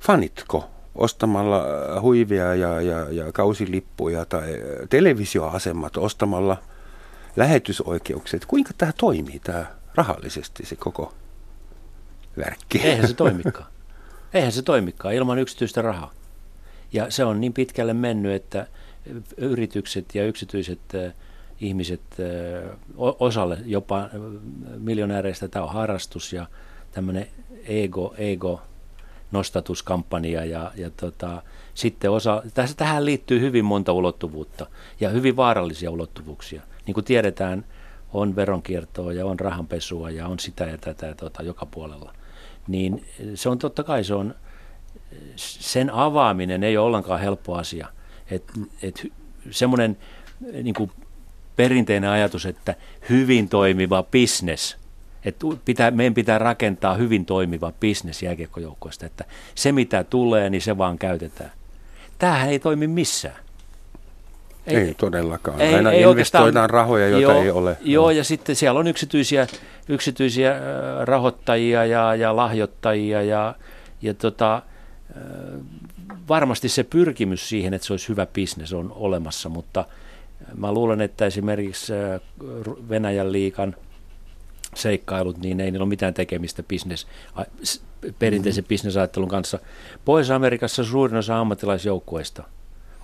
S3: Fanitko ostamalla äh, huivia ja, ja, ja kausilippuja tai äh, televisioasemat ostamalla lähetysoikeukset? Kuinka tämä toimii, tämä rahallisesti se koko värkki?
S5: Eihän se toimikaan. Eihän se toimikaan ilman yksityistä rahaa. Ja se on niin pitkälle mennyt, että yritykset ja yksityiset ihmiset osalle jopa miljonääreistä tämä on harrastus ja tämmöinen ego, ego nostatuskampanja ja, ja tota, sitten osa, tässä, tähän liittyy hyvin monta ulottuvuutta ja hyvin vaarallisia ulottuvuuksia. Niin kuin tiedetään, on veronkiertoa ja on rahanpesua ja on sitä ja tätä tota, joka puolella. Niin se on totta kai se on, sen avaaminen ei ole ollenkaan helppo asia. Et, et semmoinen niin kuin perinteinen ajatus, että hyvin toimiva business, että pitää, meidän pitää rakentaa hyvin toimiva bisnes jääkiekkojoukkoista, että se mitä tulee, niin se vaan käytetään. Tämähän ei toimi missään.
S3: Ei, ei todellakaan. Ei, Aina ei investoidaan rahoja, joita
S5: joo,
S3: ei ole.
S5: Joo, ja sitten siellä on yksityisiä, yksityisiä rahoittajia ja, ja lahjoittajia ja, ja tota, varmasti se pyrkimys siihen, että se olisi hyvä bisnes on olemassa, mutta mä luulen, että esimerkiksi Venäjän liikan seikkailut, niin ei niillä ole mitään tekemistä business, perinteisen mm. bisnesajattelun kanssa. Pohjois-Amerikassa suurin osa ammattilaisjoukkueista,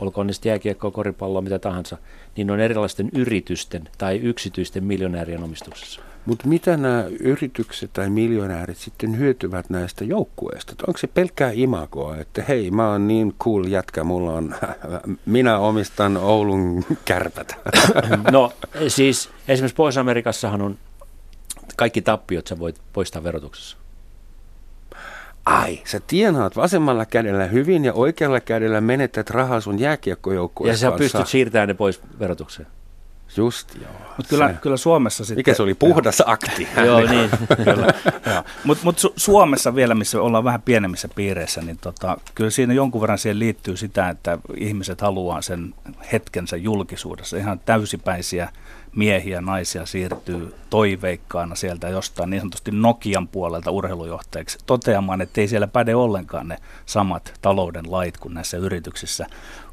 S5: olkoon sitten jääkiekkoa, koripalloa, mitä tahansa, niin on erilaisten yritysten tai yksityisten miljonäärien omistuksessa.
S3: Mutta mitä nämä yritykset tai miljonäärit sitten hyötyvät näistä joukkueista? Onko se pelkkää imagoa, että hei, mä oon niin cool jätkä, mulla on, minä omistan Oulun kärpät?
S5: No siis esimerkiksi Pohjois-Amerikassahan on kaikki tappiot sä voit poistaa verotuksessa.
S3: Ai, sä tienaat vasemmalla kädellä hyvin ja oikealla kädellä menetät rahaa sun jääkiekkojoukkueessa.
S5: Ja sä pystyt siirtämään ne pois verotukseen.
S3: Just joo.
S4: Mutta kyllä, kyllä Suomessa sitten...
S3: Mikä se oli? Puhdas akti.
S5: joo, niin.
S4: Mutta mut Su- Suomessa vielä, missä ollaan vähän pienemmissä piireissä, niin tota, kyllä siinä jonkun verran siihen liittyy sitä, että ihmiset haluaa sen hetkensä julkisuudessa. Ihan täysipäisiä miehiä, naisia siirtyy toiveikkaana sieltä jostain niin sanotusti Nokian puolelta urheilujohtajaksi toteamaan, että ei siellä päde ollenkaan ne samat talouden lait kuin näissä yrityksissä.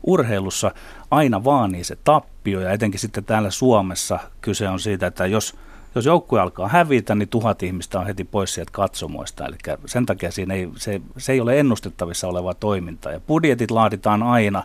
S4: Urheilussa aina vaanii se tappio ja etenkin sitten täällä Suomessa kyse on siitä, että jos jos joukkue alkaa hävitä, niin tuhat ihmistä on heti pois sieltä katsomoista. Eli sen takia siinä ei, se, se ei ole ennustettavissa olevaa toimintaa. Ja budjetit laaditaan aina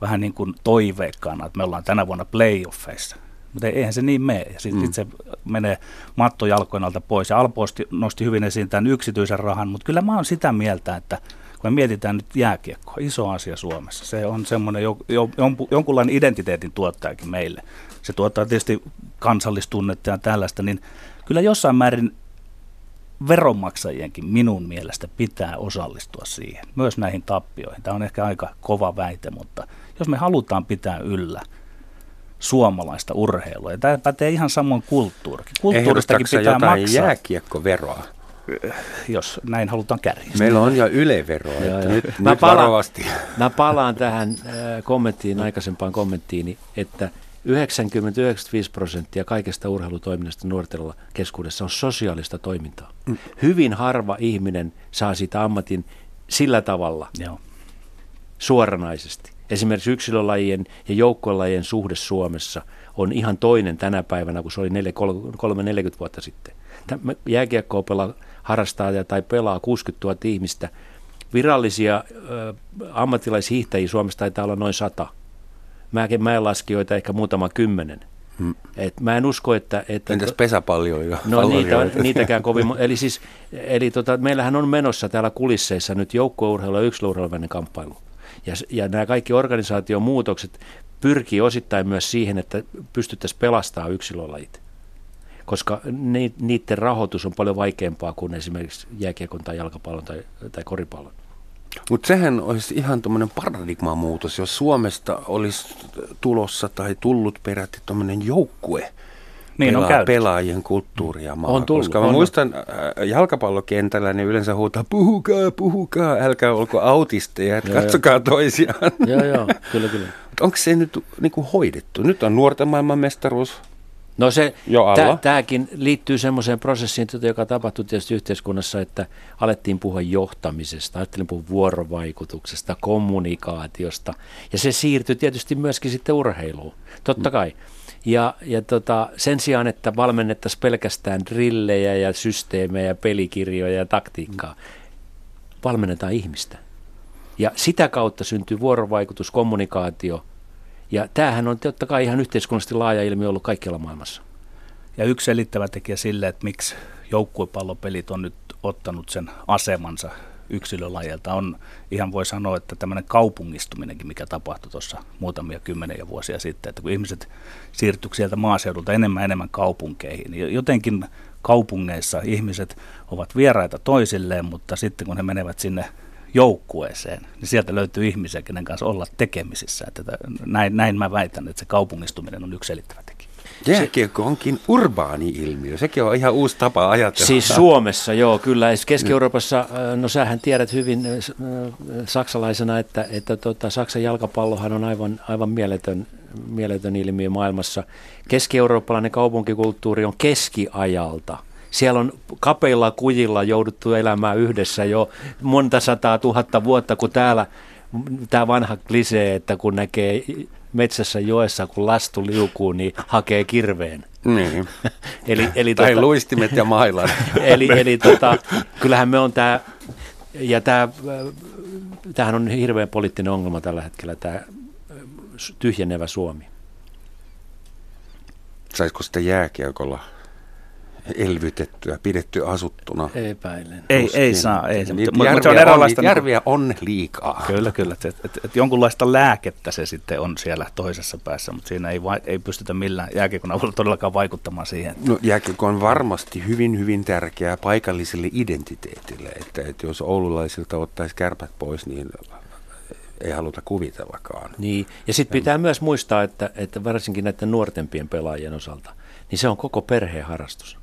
S4: vähän niin kuin toiveikkaana, että me ollaan tänä vuonna playoffeissa. Mutta eihän se niin mene. Sitten mm. sit se menee mattojalkojen alta pois. Ja Alposti nosti hyvin esiin tämän yksityisen rahan, mutta kyllä mä oon sitä mieltä, että kun me mietitään nyt jääkiekkoa, iso asia Suomessa, se on semmoinen jo, jo, jonkunlainen identiteetin tuottajakin meille. Se tuottaa tietysti kansallistunnetta ja tällaista, niin kyllä jossain määrin veronmaksajienkin minun mielestä pitää osallistua siihen, myös näihin tappioihin. Tämä on ehkä aika kova väite, mutta jos me halutaan pitää yllä – suomalaista urheilua. Ja tämä pätee ihan samoin kulttuurikin. Kulttuuristakin pitää
S3: jotain
S4: maksaa.
S3: jääkiekkoveroa?
S4: Jos näin halutaan kärjistää.
S3: Meillä on jo yleveroa, että joo. nyt,
S5: mä
S3: nyt
S5: palaan,
S3: varovasti.
S5: Mä palaan tähän äh, kommenttiin, aikaisempaan kommenttiin, että 90-95 prosenttia kaikesta urheilutoiminnasta nuorten keskuudessa on sosiaalista toimintaa. Mm. Hyvin harva ihminen saa sitä ammatin sillä tavalla Joo. suoranaisesti esimerkiksi yksilölajien ja joukkuelajien suhde Suomessa on ihan toinen tänä päivänä kuin se oli 3-40 vuotta sitten. Jääkiekkoa pelaa, harrastaa tai pelaa 60 000 ihmistä. Virallisia äh, ammattilaishiihtäjiä Suomessa taitaa olla noin sata. Mäenlaskijoita ehkä muutama kymmenen. Hmm. Et mä en usko, että... että
S3: Entäs pesäpalloja?
S5: No niitä, niitäkään kovin... Eli siis, eli tota, meillähän on menossa täällä kulisseissa nyt joukkueurheilu ja yksilöurheilun kamppailu. Ja, ja nämä kaikki organisaation muutokset pyrkii osittain myös siihen, että pystyttäisiin pelastamaan yksilölajit koska niiden rahoitus on paljon vaikeampaa kuin esimerkiksi jääkiekon tai jalkapallon tai, tai koripallon.
S3: Mutta sehän olisi ihan tuommoinen paradigmamuutos, jos Suomesta olisi tulossa tai tullut peräti tuommoinen joukkue,
S4: Niin on
S3: pela-
S4: käynyt.
S3: pelaajien kulttuuria maa.
S5: On tullut,
S3: koska mä
S5: on.
S3: muistan äh, jalkapallokentällä, niin yleensä huutaa, puhukaa, puhukaa, älkää olko autisteja, että katsokaa toisiaan.
S5: Joo, joo, kyllä, kyllä.
S3: Onko se nyt niin kuin hoidettu? Nyt on nuorten maailman mestaruus.
S5: No se, tämäkin liittyy semmoiseen prosessiin, joka tapahtui tietysti yhteiskunnassa, että alettiin puhua johtamisesta, alettiin puhua vuorovaikutuksesta, kommunikaatiosta, ja se siirtyi tietysti myöskin sitten urheiluun, totta kai. Ja, ja tota, sen sijaan, että valmennettaisiin pelkästään drillejä ja systeemejä, pelikirjoja ja taktiikkaa, valmennetaan ihmistä. Ja sitä kautta syntyy vuorovaikutus, kommunikaatio, ja tämähän on totta kai ihan yhteiskunnallisesti laaja ilmiö ollut kaikkialla maailmassa.
S4: Ja yksi selittävä tekijä sille, että miksi joukkuepallopelit on nyt ottanut sen asemansa yksilölajilta, on ihan voi sanoa, että tämmöinen kaupungistuminenkin, mikä tapahtui tuossa muutamia kymmeniä vuosia sitten, että kun ihmiset siirtyivät sieltä maaseudulta enemmän enemmän kaupunkeihin, niin jotenkin kaupungeissa ihmiset ovat vieraita toisilleen, mutta sitten kun he menevät sinne joukkueeseen, niin sieltä löytyy ihmisiä, kenen kanssa olla tekemisissä. Että näin, näin mä väitän, että se kaupungistuminen on yksi selittävä tekijä.
S3: Jääkiekko onkin urbaani ilmiö. Sekin on ihan uusi tapa ajatella.
S5: Siis Suomessa, joo, kyllä. Keski-Euroopassa, äh, no sähän tiedät hyvin äh, äh, saksalaisena, että, että tota, Saksan jalkapallohan on aivan, aivan mieletön, mieletön ilmiö maailmassa. Keski-eurooppalainen kaupunkikulttuuri on keskiajalta. Siellä on kapeilla kujilla jouduttu elämään yhdessä jo monta sataa tuhatta vuotta, kun täällä tämä vanha klisee, että kun näkee metsässä joessa, kun lastu liukuu, niin hakee kirveen.
S3: Niin.
S5: eli, eli
S3: Tai
S5: tota-
S3: luistimet ja mailan.
S5: eli, eli tota, kyllähän me on tämä, ja tämä, tämähän on hirveän poliittinen ongelma tällä hetkellä, tämä tyhjenevä Suomi.
S3: Saisiko sitä jääkiekolla elvytettyä, pidetty asuttuna?
S5: Epäilen.
S4: Ei,
S3: Tuskin.
S4: ei saa, ei se,
S3: Niitä
S4: mutta, mutta
S3: järviä,
S4: se on
S3: on,
S4: eräänlaista...
S3: niitä järviä on liikaa.
S4: Kyllä, kyllä. Et, et, et jonkunlaista lääkettä se sitten on siellä toisessa päässä, mutta siinä ei, va, ei pystytä millään jääkiekon avulla todellakaan vaikuttamaan siihen.
S3: No, jääkiekko on varmasti hyvin, hyvin tärkeää paikalliselle identiteetille, että, että jos oululaisilta ottaisi kärpät pois, niin ei haluta kuvitellakaan.
S5: Niin, ja sitten pitää myös muistaa, että, että varsinkin näiden nuortempien pelaajien osalta, niin se on koko perheen harrastus.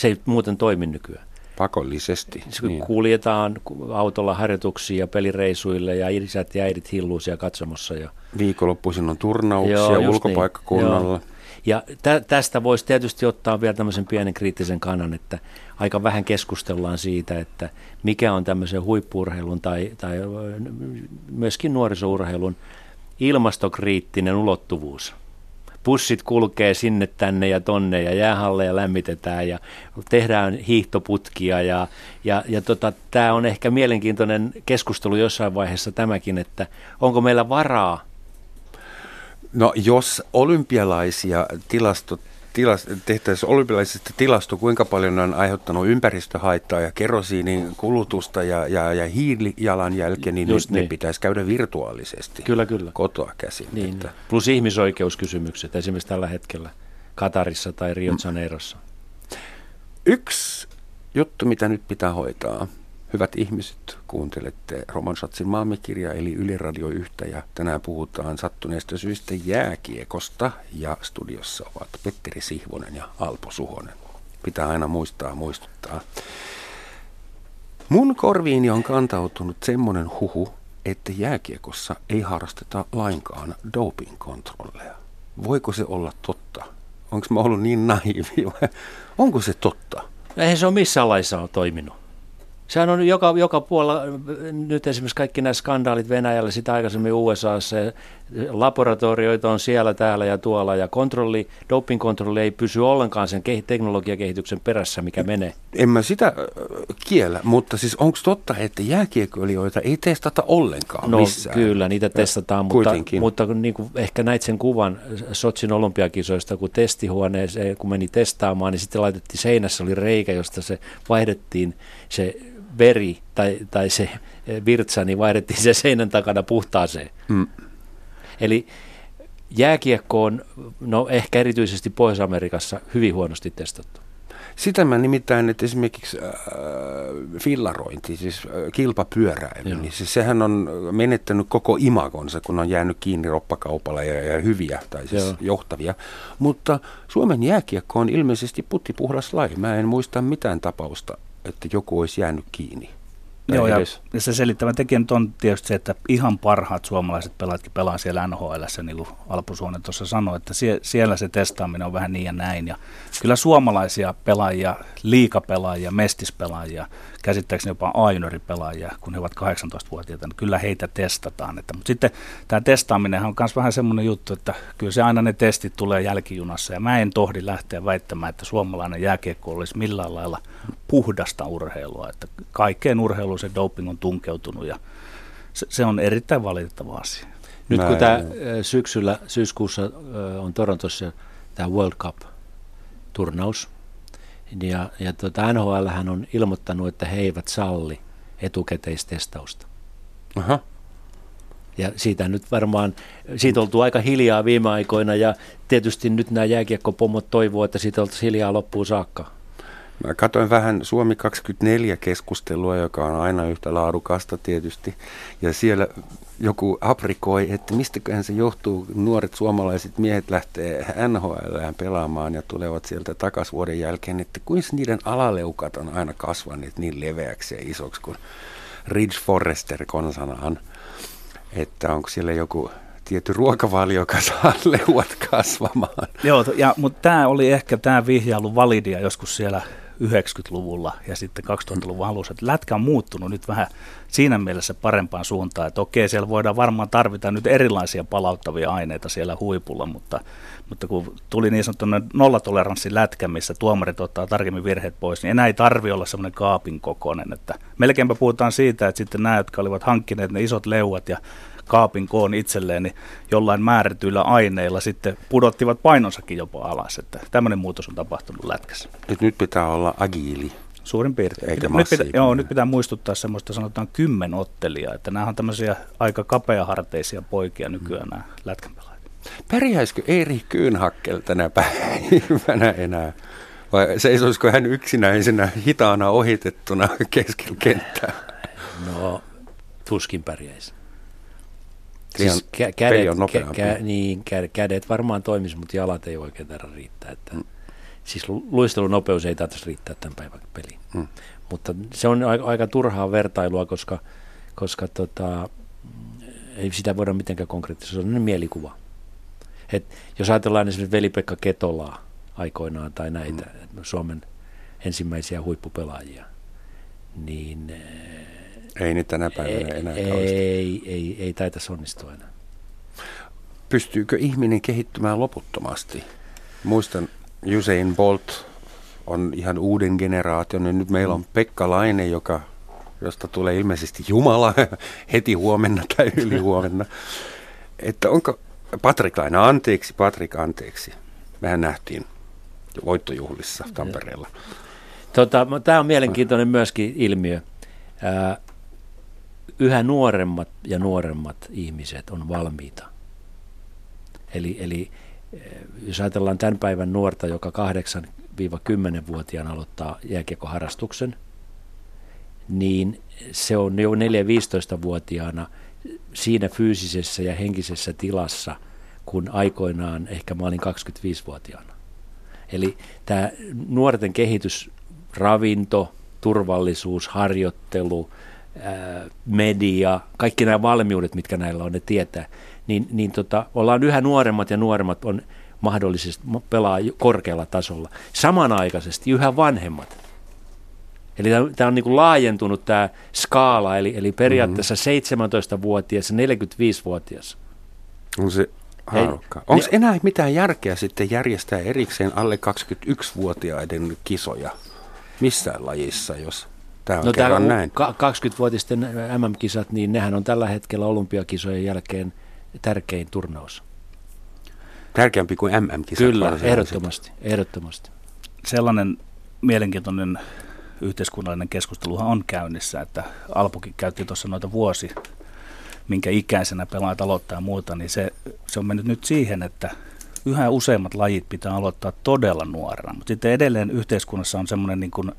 S5: Se ei muuten toimi nykyään.
S3: Pakollisesti.
S5: Se,
S3: Niin.
S5: kuljetaan autolla harjoituksiin ja pelireisuille ja isät ja äidit hilluu siellä katsomossa. Ja,
S3: Viikonloppuisin on turnauksia
S5: Joo, just
S3: ulkopaikkakunnalla.
S5: Niin. Ja tä, tästä voisi tietysti ottaa vielä tämmöisen pienen kriittisen kannan, että aika vähän keskustellaan siitä, että mikä on tämmöisen huippuurheilun tai, tai myöskin nuorisourheilun ilmastokriittinen ulottuvuus. Pussit kulkee sinne tänne ja tonne ja jäähalleja lämmitetään ja tehdään hiihtoputkia ja, ja, ja tota, tämä on ehkä mielenkiintoinen keskustelu jossain vaiheessa tämäkin, että onko meillä varaa?
S3: No jos olympialaisia tilastot tilas, tehtäisiin olympialaisista tilasto, kuinka paljon ne on aiheuttanut ympäristöhaittaa ja kerosiinin kulutusta ja, ja, ja hiilijalanjälkeä, niin
S5: Just
S3: nyt ne
S5: niin.
S3: pitäisi käydä virtuaalisesti
S5: Kyllä, kyllä.
S3: kotoa käsin.
S5: Niin,
S3: Että,
S5: plus ihmisoikeuskysymykset esimerkiksi tällä hetkellä Katarissa tai Rio Janeirossa.
S3: yksi juttu, mitä nyt pitää hoitaa. Hyvät ihmiset, kuuntelette Roman Schatzin maamikirja eli Yle Radio 1 ja tänään puhutaan sattuneesta syystä jääkiekosta ja studiossa ovat Petteri Sihvonen ja Alpo Suhonen. Pitää aina muistaa muistuttaa. Mun korviini on kantautunut semmoinen huhu, että jääkiekossa ei harrasteta lainkaan doping-kontrolleja. Voiko se olla totta? Onko mä ollut niin naivi onko se totta?
S5: Eihän se ole missään laissa toiminut. Sehän on joka, joka puolella, nyt esimerkiksi kaikki nämä skandaalit Venäjällä, sitä aikaisemmin USAssa, ja laboratorioita on siellä, täällä ja tuolla, ja kontrolli, doping-kontrolli ei pysy ollenkaan sen ke- teknologiakehityksen perässä, mikä menee.
S3: En mä sitä kiellä, mutta siis onko totta, että jääkiekkoilijoita ei testata ollenkaan
S5: No
S3: missään?
S5: kyllä, niitä testataan, mutta,
S3: kuitenkin.
S5: mutta niin kuin ehkä näit sen kuvan Sotsin olympiakisoista, kun testihuoneeseen, kun meni testaamaan, niin sitten laitettiin seinässä oli reikä, josta se vaihdettiin se veri tai, tai se virtsa, niin vaihdettiin se seinän takana puhtaaseen.
S3: Mm.
S5: Eli jääkiekko on, no ehkä erityisesti Pohjois-Amerikassa, hyvin huonosti testattu.
S3: Sitä mä nimittäin, että esimerkiksi äh, fillarointi, siis äh, kilpapyöräily, niin siis sehän on menettänyt koko imagonsa, kun on jäänyt kiinni roppakaupalla ja, ja hyviä, tai siis Joo. johtavia. Mutta Suomen jääkiekko on ilmeisesti puttipuhdas laji. Mä en muista mitään tapausta, että joku olisi jäänyt kiinni.
S4: Joo, ja, ja se selittävä tekijä on tietysti se, että ihan parhaat suomalaiset pelaatkin pelaa siellä NHL, niin kuin Alpu Suonen tuossa sanoi, että sie, siellä se testaaminen on vähän niin ja näin. Ja kyllä suomalaisia pelaajia, liikapelaajia, mestispelaajia, käsittääkseni jopa pelaajia, kun he ovat 18-vuotiaita, niin kyllä heitä testataan. Että, mutta sitten tämä testaaminen on myös vähän semmoinen juttu, että kyllä se aina ne testit tulee jälkijunassa, ja mä en tohdi lähteä väittämään, että suomalainen jääkiekko olisi millään lailla puhdasta urheilua, että kaikkeen urheiluun se doping on tunkeutunut, ja se, se on erittäin valitettava asia.
S5: Nyt kun tämä syksyllä, syyskuussa on Torontossa tämä World Cup-turnaus, ja, ja tuota, NHL on ilmoittanut, että he eivät salli etukäteistestausta. Aha. Ja siitä nyt varmaan, siitä oltu aika hiljaa viime aikoina ja tietysti nyt nämä jääkiekkopomot toivoo, että siitä oltaisiin hiljaa loppuun saakka.
S3: Mä katsoin vähän Suomi 24 keskustelua, joka on aina yhtä laadukasta tietysti. Ja siellä joku aprikoi, että mistäköhän se johtuu, nuoret suomalaiset miehet lähtee NHL pelaamaan ja tulevat sieltä takas vuoden jälkeen, että kuinka niiden alaleukat on aina kasvaneet niin leveäksi ja isoksi kuin Ridge Forrester konsanaan. Että onko siellä joku tietty ruokavalio, joka saa leuat kasvamaan.
S4: Joo, ja, mutta tämä oli ehkä tämä vihjailu validia joskus siellä 90-luvulla ja sitten 2000-luvun alussa. Että lätkä on muuttunut nyt vähän siinä mielessä parempaan suuntaan, että okei, siellä voidaan varmaan tarvita nyt erilaisia palauttavia aineita siellä huipulla, mutta, mutta kun tuli niin sanottu nollatoleranssi lätkä, missä tuomarit ottaa tarkemmin virheet pois, niin enää ei tarvi olla semmoinen kaapin kokoinen. Että melkeinpä puhutaan siitä, että sitten nämä, jotka olivat hankkineet ne isot leuat ja kaapin koon itselleen, niin jollain määrätyillä aineilla sitten pudottivat painonsakin jopa alas. Että tämmöinen muutos on tapahtunut lätkässä.
S3: Et nyt pitää olla agiili.
S4: Suurin piirtein. Eikä nyt, pitää, joo, nyt pitää muistuttaa semmoista sanotaan kymmenottelijaa, että nämä on tämmöisiä aika kapeaharteisia poikia nykyään mm. nämä lätkänpelaajat.
S3: Pärjäisikö Eeri Kyynhakkel tänä päivänä enää? Vai seisoisiko hän yksinäisenä hitaana ohitettuna keskellä kenttää?
S5: No, tuskin pärjäisi.
S3: Siis kä- kädet, on kä-
S5: kä- niin, kä- kädet varmaan toimisi, mutta jalat ei oikein tarvitse riittää. Että, mm. Siis luistelunopeus ei tarvitsisi riittää tämän päivän peliin. Mm. Mutta se on aika, aika turhaa vertailua, koska, koska tota, ei sitä voida mitenkään konkreettisesti, se on mielikuva. Et jos ajatellaan esimerkiksi Veli-Pekka Ketolaa aikoinaan tai näitä mm. Suomen ensimmäisiä huippupelaajia, niin
S3: ei niitä tänä päivänä enää
S5: ei, ei, ei, ei taita onnistua enää.
S3: Pystyykö ihminen kehittymään loputtomasti? Muistan, Usain Bolt on ihan uuden generaation, ja nyt meillä on Pekka Laine, joka, josta tulee ilmeisesti Jumala heti huomenna tai yli huomenna. Että onko Patrik Laine, anteeksi, Patrik, anteeksi. Mehän nähtiin voittojuhlissa Tampereella.
S5: Tota, Tämä on mielenkiintoinen myöskin ilmiö yhä nuoremmat ja nuoremmat ihmiset on valmiita. Eli, eli eh, jos ajatellaan tämän päivän nuorta, joka 8-10-vuotiaana aloittaa jääkiekoharrastuksen, niin se on jo 4-15-vuotiaana siinä fyysisessä ja henkisessä tilassa, kun aikoinaan ehkä mä olin 25-vuotiaana. Eli tämä nuorten kehitys, ravinto, turvallisuus, harjoittelu, media, kaikki nämä valmiudet, mitkä näillä on, ne tietää, niin, niin tota, ollaan yhä nuoremmat ja nuoremmat on mahdollisesti pelaa korkealla tasolla. Samanaikaisesti yhä vanhemmat. Eli tämä on niin laajentunut tämä skaala, eli, eli periaatteessa mm-hmm. 17-vuotias ja 45-vuotias.
S3: On se haarukka. Onko niin, enää mitään järkeä sitten järjestää erikseen alle 21-vuotiaiden kisoja missään lajissa, jos Tämä on no, kerran näin.
S5: 20-vuotisten MM-kisat, niin nehän on tällä hetkellä olympiakisojen jälkeen tärkein turnaus.
S3: Tärkeämpi kuin MM-kisat?
S5: Kyllä, ehdottomasti, ehdottomasti.
S4: Sellainen mielenkiintoinen yhteiskunnallinen keskusteluhan on käynnissä, että Alpukin käytti tuossa noita vuosi, minkä ikäisenä pelaajat aloittaa ja muuta, niin se, se on mennyt nyt siihen, että yhä useimmat lajit pitää aloittaa todella nuorena, mutta sitten edelleen yhteiskunnassa on semmoinen niin kuin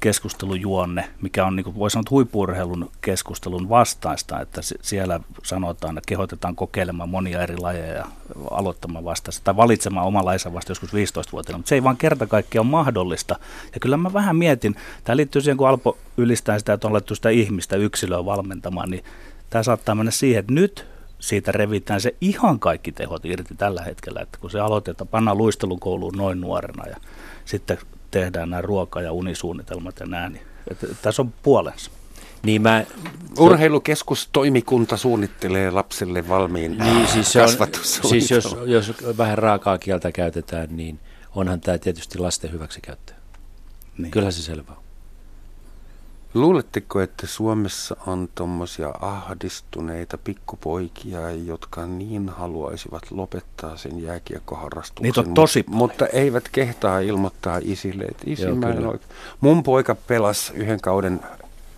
S4: keskustelujuonne, mikä on niin kuin voi sanoa huippuurheilun keskustelun vastaista, että siellä sanotaan, että kehotetaan kokeilemaan monia eri lajeja ja aloittamaan vastaista tai valitsemaan oma laisa vasta joskus 15-vuotiaana, mutta se ei vaan kerta kaikkiaan ole mahdollista. Ja kyllä mä vähän mietin, tämä liittyy siihen, kun Alpo ylistää sitä, että on alettu sitä ihmistä yksilöä valmentamaan, niin tämä saattaa mennä siihen, että nyt siitä revitään se ihan kaikki tehot irti tällä hetkellä, että kun se aloitetaan, pannaan luistelukouluun noin nuorena ja sitten tehdään nämä ruoka- ja unisuunnitelmat ja nämä, niin että tässä on puolensa.
S3: Niin mä, Urheilukeskustoimikunta suunnittelee lapselle valmiin
S5: niin, siis, se on, siis jos, jos vähän raakaa kieltä käytetään, niin onhan tämä tietysti lasten hyväksikäyttöä. Niin. Kyllä se selvä on.
S3: Luuletteko, että Suomessa on tuommoisia ahdistuneita pikkupoikia, jotka niin haluaisivat lopettaa sen jääkiekkoharrastuksen,
S4: Niitä on tosi
S3: mutta, mutta eivät kehtaa ilmoittaa isille, että isi Joo, mä Mun poika pelasi yhden kauden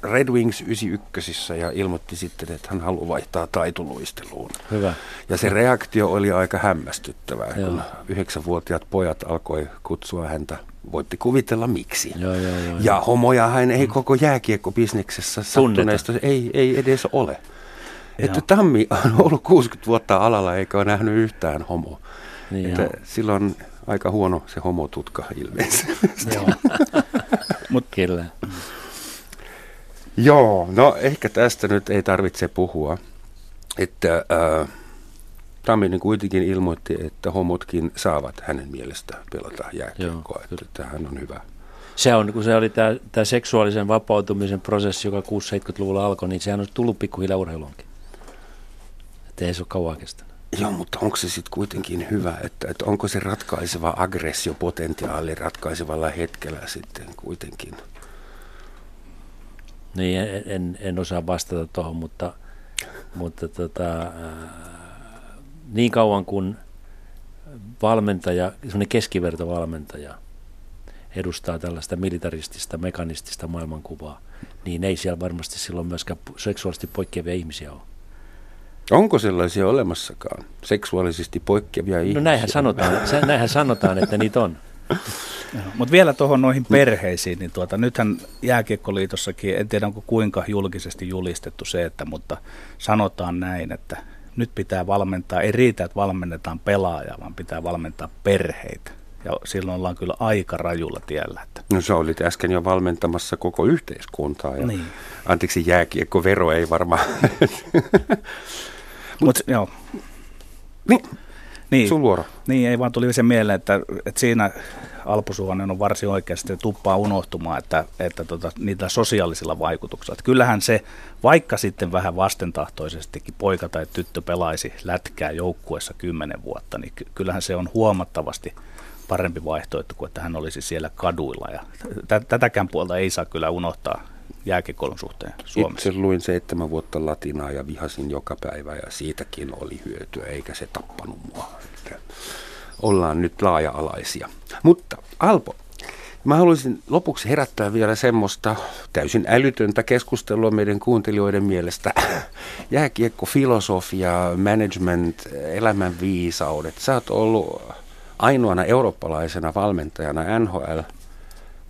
S3: Red Wings 91 ja ilmoitti sitten, että hän haluaa vaihtaa taitoluisteluun.
S5: Hyvä.
S3: Ja se reaktio oli aika hämmästyttävää, Joo. kun yhdeksänvuotiaat pojat alkoi kutsua häntä voitte kuvitella miksi.
S5: Joo, joo, joo,
S3: ja homojahan ei koko jääkiekkobisneksessä sattuneista ei, ei edes ole. Että Tammi on ollut 60 vuotta alalla eikä ole nähnyt yhtään homoa. Niin että silloin aika huono se homotutka ilmeisesti.
S5: Joo. Mut, Kyllä.
S3: Joo, no ehkä tästä nyt ei tarvitse puhua. Että äh, Tamminen kuitenkin ilmoitti, että homotkin saavat hänen mielestä pelata jääkiekkoa, että tähän on hyvä.
S5: Se on, kun se oli tämä, tämä seksuaalisen vapautumisen prosessi, joka 6-70-luvulla alkoi, niin sehän on tullut pikkuhiljaa urheiluunkin. Että ei se ole kauan kestänyt.
S3: Joo, mutta onko se sitten kuitenkin hyvä, että, että onko se ratkaiseva aggressiopotentiaali ratkaisevalla hetkellä sitten kuitenkin?
S5: Niin, en, en, en osaa vastata tuohon, mutta, mutta tota, niin kauan kuin valmentaja, semmoinen keskivertovalmentaja edustaa tällaista militaristista, mekanistista maailmankuvaa, niin ei siellä varmasti silloin myöskään seksuaalisesti poikkeavia ihmisiä ole.
S3: Onko sellaisia olemassakaan, seksuaalisesti poikkeavia ihmisiä?
S5: No näinhän sanotaan, näinhän sanotaan että niitä on.
S4: Mutta vielä tuohon noihin perheisiin, niin tuota, nythän Jääkiekkoliitossakin, en tiedä onko kuinka julkisesti julistettu se, että, mutta sanotaan näin, että nyt pitää valmentaa, ei riitä, että valmennetaan pelaajaa, vaan pitää valmentaa perheitä. Ja silloin ollaan kyllä aika rajulla tiellä. Että.
S3: No sä olit äsken jo valmentamassa koko yhteiskuntaa. Ja, niin. Anteeksi, vero ei varmaan.
S4: Mutta joo.
S3: Niin. Niin, Sun vuoro.
S4: Niin, ei vaan tuli sen mieleen, että, että siinä Alpo on varsin oikeasti tuppaa unohtumaan, että, että tota, niitä sosiaalisilla vaikutuksilla. Että kyllähän se, vaikka sitten vähän vastentahtoisestikin poika tai tyttö pelaisi lätkää joukkuessa kymmenen vuotta, niin kyllähän se on huomattavasti parempi vaihtoehto kuin että hän olisi siellä kaduilla. Ja tätäkään puolta ei saa kyllä unohtaa jääkikolon suhteen Suomessa.
S3: Itse luin seitsemän vuotta latinaa ja vihasin joka päivä ja siitäkin oli hyötyä, eikä se tappanut mua. Ollaan nyt laaja-alaisia. Mutta Alpo, mä haluaisin lopuksi herättää vielä semmoista täysin älytöntä keskustelua meidän kuuntelijoiden mielestä. Jääkiekko, filosofia, management, elämänviisaudet. Sä oot ollut ainoana eurooppalaisena valmentajana NHL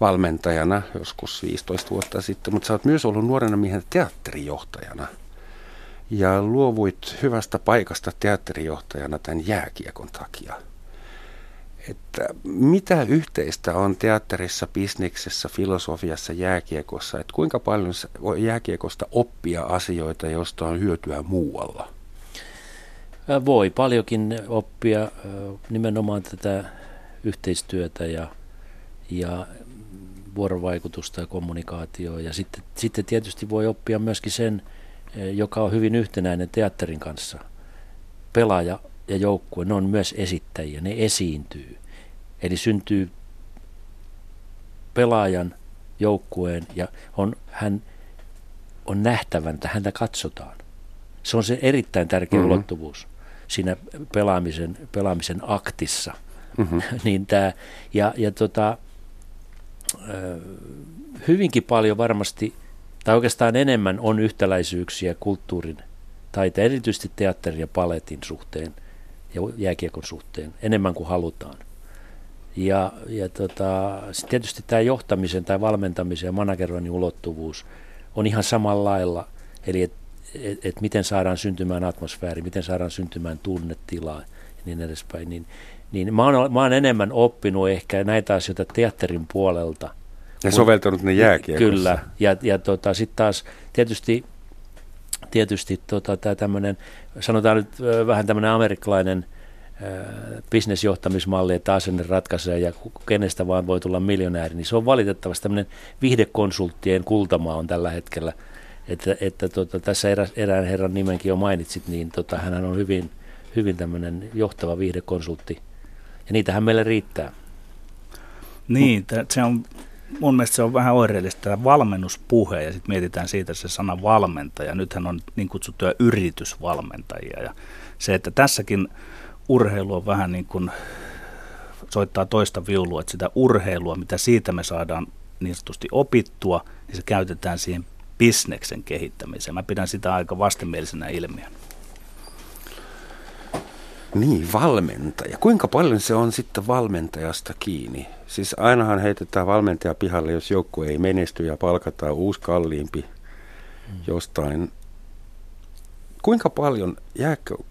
S3: valmentajana joskus 15 vuotta sitten, mutta sä oot myös ollut nuorena miehen teatterijohtajana. Ja luovuit hyvästä paikasta teatterijohtajana tämän jääkiekon takia. Että mitä yhteistä on teatterissa, bisneksessä, filosofiassa, jääkiekossa? Että kuinka paljon jääkiekosta oppia asioita, joista on hyötyä muualla?
S5: Voi paljonkin oppia nimenomaan tätä yhteistyötä ja, ja vuorovaikutusta ja kommunikaatioa. Ja sitten, sitten tietysti voi oppia myöskin sen, joka on hyvin yhtenäinen teatterin kanssa. Pelaaja ja joukkue, ne on myös esittäjiä, ne esiintyy. Eli syntyy pelaajan joukkueen ja on, hän on nähtäväntä, häntä katsotaan. Se on se erittäin tärkeä mm-hmm. ulottuvuus siinä pelaamisen, pelaamisen aktissa. Mm-hmm. niin tää, ja, ja tota, hyvinkin paljon varmasti, tai oikeastaan enemmän on yhtäläisyyksiä kulttuurin, taiteen, erityisesti teatterin ja paletin suhteen ja jääkiekon suhteen enemmän kuin halutaan. Ja, ja tota, tietysti tämä johtamisen tai valmentamisen ja manageroinnin ulottuvuus on ihan samalla lailla, eli että et, et miten saadaan syntymään atmosfääri, miten saadaan syntymään tunnetilaa ja niin edespäin. Niin, niin mä, oon, mä oon enemmän oppinut ehkä näitä asioita teatterin puolelta.
S3: Ja soveltanut ne jääkiekossa.
S5: Kyllä, ja, ja tota, sitten taas tietysti, tietysti tota, tämä tämmöinen, sanotaan nyt vähän tämmöinen amerikkalainen – bisnesjohtamismalli, että asenne ratkaisee ja kenestä vaan voi tulla miljonääri, niin se on valitettavasti tämmöinen viihdekonsulttien kultamaa on tällä hetkellä. Että, että tota, tässä erä, erään herran nimenkin jo mainitsit, niin tota, hän on hyvin, hyvin tämmöinen johtava viihdekonsultti. Ja niitähän meille riittää.
S4: Niin, se on, mun mielestä se on vähän oireellista tämä valmennuspuhe ja sitten mietitään siitä se sana valmentaja. Nythän on niin kutsuttuja yritysvalmentajia ja se, että tässäkin urheilu on vähän niin kuin soittaa toista viulua, että sitä urheilua, mitä siitä me saadaan niin sanotusti opittua, niin se käytetään siihen bisneksen kehittämiseen. Mä pidän sitä aika vastenmielisenä ilmiönä.
S3: Niin, valmentaja. Kuinka paljon se on sitten valmentajasta kiinni? Siis ainahan heitetään valmentaja pihalle, jos joukku ei menesty ja palkataan uusi kalliimpi jostain. Kuinka paljon jääkiekko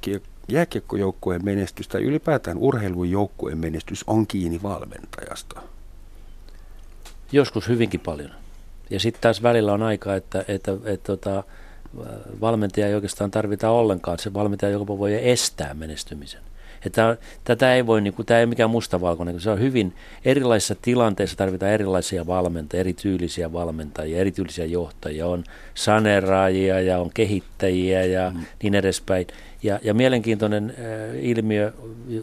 S3: jääkiekkojoukkueen menestys tai ylipäätään urheilujoukkueen menestys on kiinni valmentajasta?
S5: Joskus hyvinkin paljon. Ja sitten taas välillä on aika, että, että, että, että tota, valmentaja ei oikeastaan tarvita ollenkaan. Se valmentaja jopa voi estää menestymisen. Että tätä ei voi, niin kuin, tämä ei ole mikään mustavalkoinen, se on hyvin erilaisissa tilanteissa tarvitaan erilaisia valmentajia, erityylisiä valmentajia, erityylisiä johtajia, on saneraajia ja on kehittäjiä ja mm. niin edespäin. Ja, ja mielenkiintoinen äh, ilmiö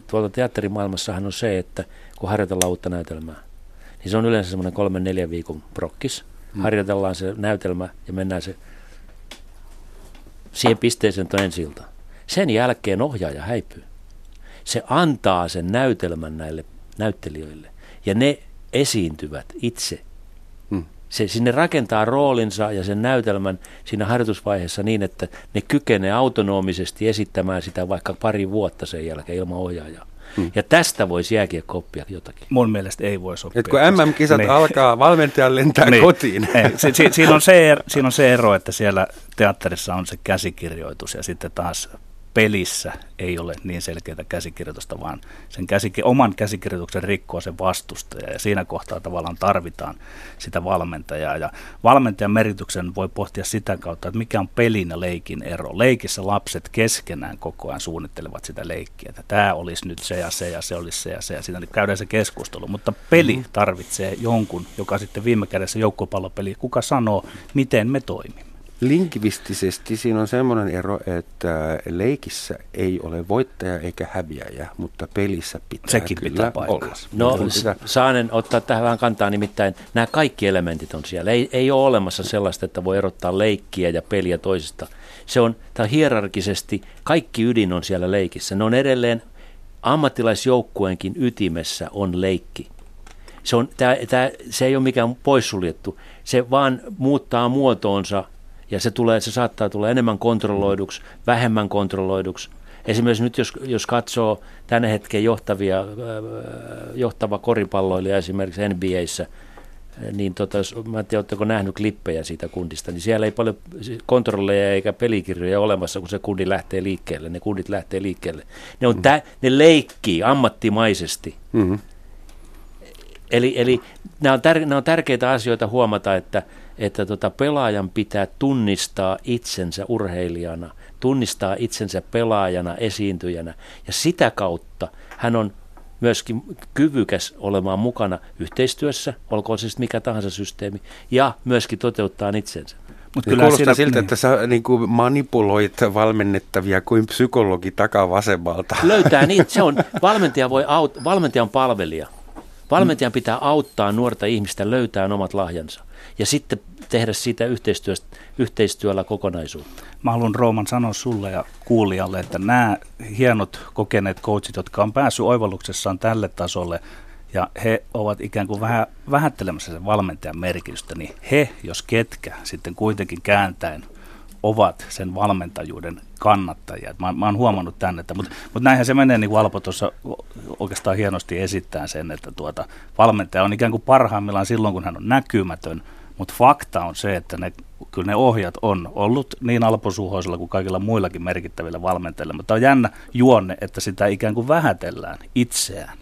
S5: tuolta teatterimaailmassahan on se, että kun harjoitellaan uutta näytelmää, niin se on yleensä semmoinen kolmen neljän viikon prokkis. Mm. Harjoitellaan se näytelmä ja mennään se siihen pisteeseen ensi Sen jälkeen ohjaaja häipyy se antaa sen näytelmän näille näyttelijöille ja ne esiintyvät itse. Hmm. Se sinne rakentaa roolinsa ja sen näytelmän siinä harjoitusvaiheessa niin, että ne kykenee autonomisesti esittämään sitä vaikka pari vuotta sen jälkeen ilman ohjaajaa. Hmm. Ja tästä voisi jääkiekko oppia jotakin.
S4: Mun mielestä ei voisi oppia.
S3: Et kun MM-kisat niin. alkaa, valmentaja lentää niin. kotiin.
S4: Ei. Si- si- siinä, on se, er- siinä on se ero, että siellä teatterissa on se käsikirjoitus ja sitten taas pelissä ei ole niin selkeää käsikirjoitusta, vaan sen käsik- oman käsikirjoituksen rikkoo se vastustaja ja siinä kohtaa tavallaan tarvitaan sitä valmentajaa. Ja valmentajan merityksen voi pohtia sitä kautta, että mikä on pelin ja leikin ero. Leikissä lapset keskenään koko ajan suunnittelevat sitä leikkiä, että tämä olisi nyt se ja se ja se olisi se ja se ja siinä käydään se keskustelu. Mutta peli mm-hmm. tarvitsee jonkun, joka sitten viime kädessä joukkopallopeli, kuka sanoo, miten me toimimme.
S3: Linkvistisesti siinä on semmoinen ero, että leikissä ei ole voittaja eikä häviäjä, mutta pelissä pitää
S4: Sekin
S3: kyllä
S4: pitää
S3: olla.
S5: No pitää... saanen ottaa tähän vähän kantaa, nimittäin nämä kaikki elementit on siellä. Ei, ei ole olemassa sellaista, että voi erottaa leikkiä ja peliä toisesta. Se on, tämä hierarkisesti, kaikki ydin on siellä leikissä. Ne on edelleen ammattilaisjoukkueenkin ytimessä on leikki. Se, on, tämä, tämä, se ei ole mikään poissuljettu. Se vaan muuttaa muotoonsa ja se, tulee, se saattaa tulla enemmän kontrolloiduksi, vähemmän kontrolloiduksi. Esimerkiksi nyt jos, jos katsoo tänä hetken johtavia, äh, johtava koripalloilija esimerkiksi NBAissä, niin tota, jos, mä en tiedä, oletteko nähnyt klippejä siitä kundista, niin siellä ei paljon kontrolleja eikä pelikirjoja olemassa, kun se kundi lähtee liikkeelle, ne kundit lähtee liikkeelle. Ne, on mm. tä, ne leikkii ammattimaisesti. Mm-hmm. Eli, eli nämä, on tär, nämä on tärkeitä asioita huomata, että, että tota pelaajan pitää tunnistaa itsensä urheilijana, tunnistaa itsensä pelaajana, esiintyjänä ja sitä kautta hän on myöskin kyvykäs olemaan mukana yhteistyössä, olkoon se mikä tahansa systeemi, ja myöskin toteuttaa itsensä.
S3: Mutta kyllä kuulostaa siinä, siltä, niin. että sä niin kuin manipuloit valmennettavia kuin psykologi takavasemmalta.
S5: Löytää niitä. Se on, valmentaja, voi aut, valmentajan palvelija. Valmentajan pitää auttaa nuorta ihmistä löytämään omat lahjansa ja sitten tehdä siitä yhteistyöllä kokonaisuutta.
S4: Mä haluan Rooman sanoa sulle ja kuulijalle, että nämä hienot kokeneet coachit, jotka on päässyt oivalluksessaan tälle tasolle, ja he ovat ikään kuin vähän vähättelemässä sen valmentajan merkitystä, niin he, jos ketkä, sitten kuitenkin kääntäen ovat sen valmentajuuden kannattajia. Mä, mä oon huomannut tänne, että, mutta, mutta näinhän se menee, niin kuin Alpo tuossa oikeastaan hienosti esittää sen, että tuota, valmentaja on ikään kuin parhaimmillaan silloin, kun hän on näkymätön, mutta fakta on se, että ne, kyllä ne ohjat on ollut niin alposuhoisilla kuin kaikilla muillakin merkittävillä valmentajilla, mutta on jännä juonne, että sitä ikään kuin vähätellään itseään.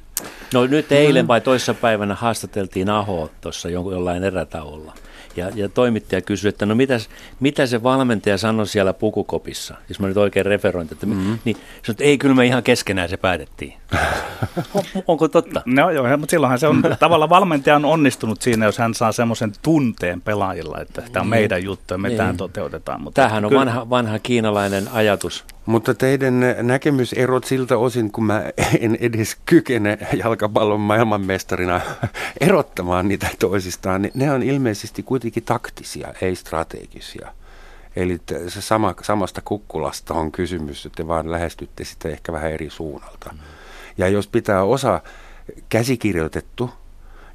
S5: No nyt eilen vai toissapäivänä haastateltiin Ahoa tuossa jollain erätauolla. Ja, ja toimittaja kysyi, että no mitäs, mitä se valmentaja sanoi siellä pukukopissa, jos mä nyt oikein referoin, että mm-hmm. niin sanoi, että ei kyllä me ihan keskenään se päätettiin. on, onko totta?
S4: No joo, mutta silloinhan se on, tavallaan valmentaja on onnistunut siinä, jos hän saa semmoisen tunteen pelaajilla, että tämä on niin. meidän juttu ja me niin. tämän toteutetaan.
S5: Mutta Tämähän on kyllä. vanha, vanha kiinalainen ajatus.
S3: Mutta teidän näkemyserot siltä osin, kun mä en edes kykene jalkapallon maailmanmestarina erottamaan niitä toisistaan, niin ne on ilmeisesti kuitenkin taktisia, ei strategisia. Eli se sama, samasta kukkulasta on kysymys, että te vaan lähestytte sitä ehkä vähän eri suunnalta. Mm. Ja jos pitää osa käsikirjoitettu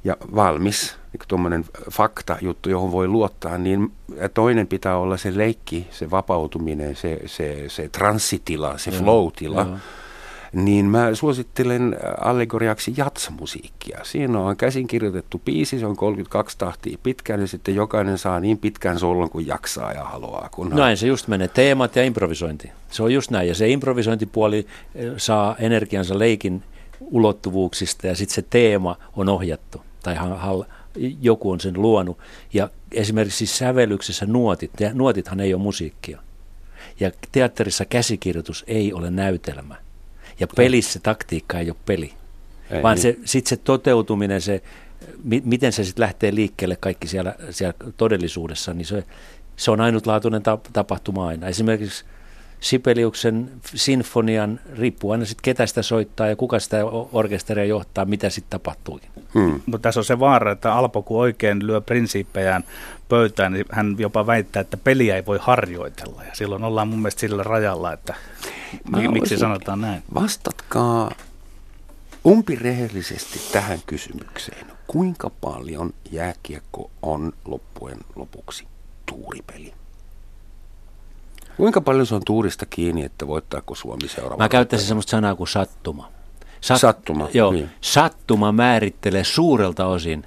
S3: ja valmis, niin tuommoinen fakta-juttu, johon voi luottaa, niin toinen pitää olla se leikki, se vapautuminen, se, se, se transsitila, se flow-tila. Niin mä suosittelen allegoriaksi jatsmusiikkia. Siinä on käsin kirjoitettu biisi, se on 32 tahtia pitkään ja sitten jokainen saa niin pitkän sollon kuin jaksaa ja haluaa. Kunhan...
S5: Näin se just menee, teemat ja improvisointi. Se on just näin ja se improvisointipuoli eh, saa energiansa leikin ulottuvuuksista ja sitten se teema on ohjattu tai joku on sen luonut. Ja esimerkiksi sävellyksessä nuotit, nuotithan ei ole musiikkia. Ja teatterissa käsikirjoitus ei ole näytelmä. Ja pelissä taktiikka ei ole peli. Ei, vaan niin. se, sitten se toteutuminen, se, mi, miten se sitten lähtee liikkeelle kaikki siellä, siellä todellisuudessa, niin se, se on ainutlaatuinen tapahtuma aina. Esimerkiksi Sipeliuksen sinfonian, riippuu aina sitten ketä sitä soittaa ja kuka sitä orkesteria johtaa, mitä sitten tapahtuu.
S4: Hmm. Mutta tässä on se vaara, että Alpo kun oikein lyö prinsiippejään pöytään, niin hän jopa väittää, että peliä ei voi harjoitella. Ja silloin ollaan mun mielestä sillä rajalla, että Mä miksi olisin, sanotaan näin.
S3: Vastatkaa umpirehellisesti tähän kysymykseen. Kuinka paljon jääkiekko on loppujen lopuksi tuuripeli? Kuinka paljon se on tuurista kiinni, että voittaako Suomi seuraava?
S5: Mä käyttäisin sellaista sanaa kuin sattuma.
S3: Sat, sattuma.
S5: Joo, niin. sattuma määrittelee suurelta osin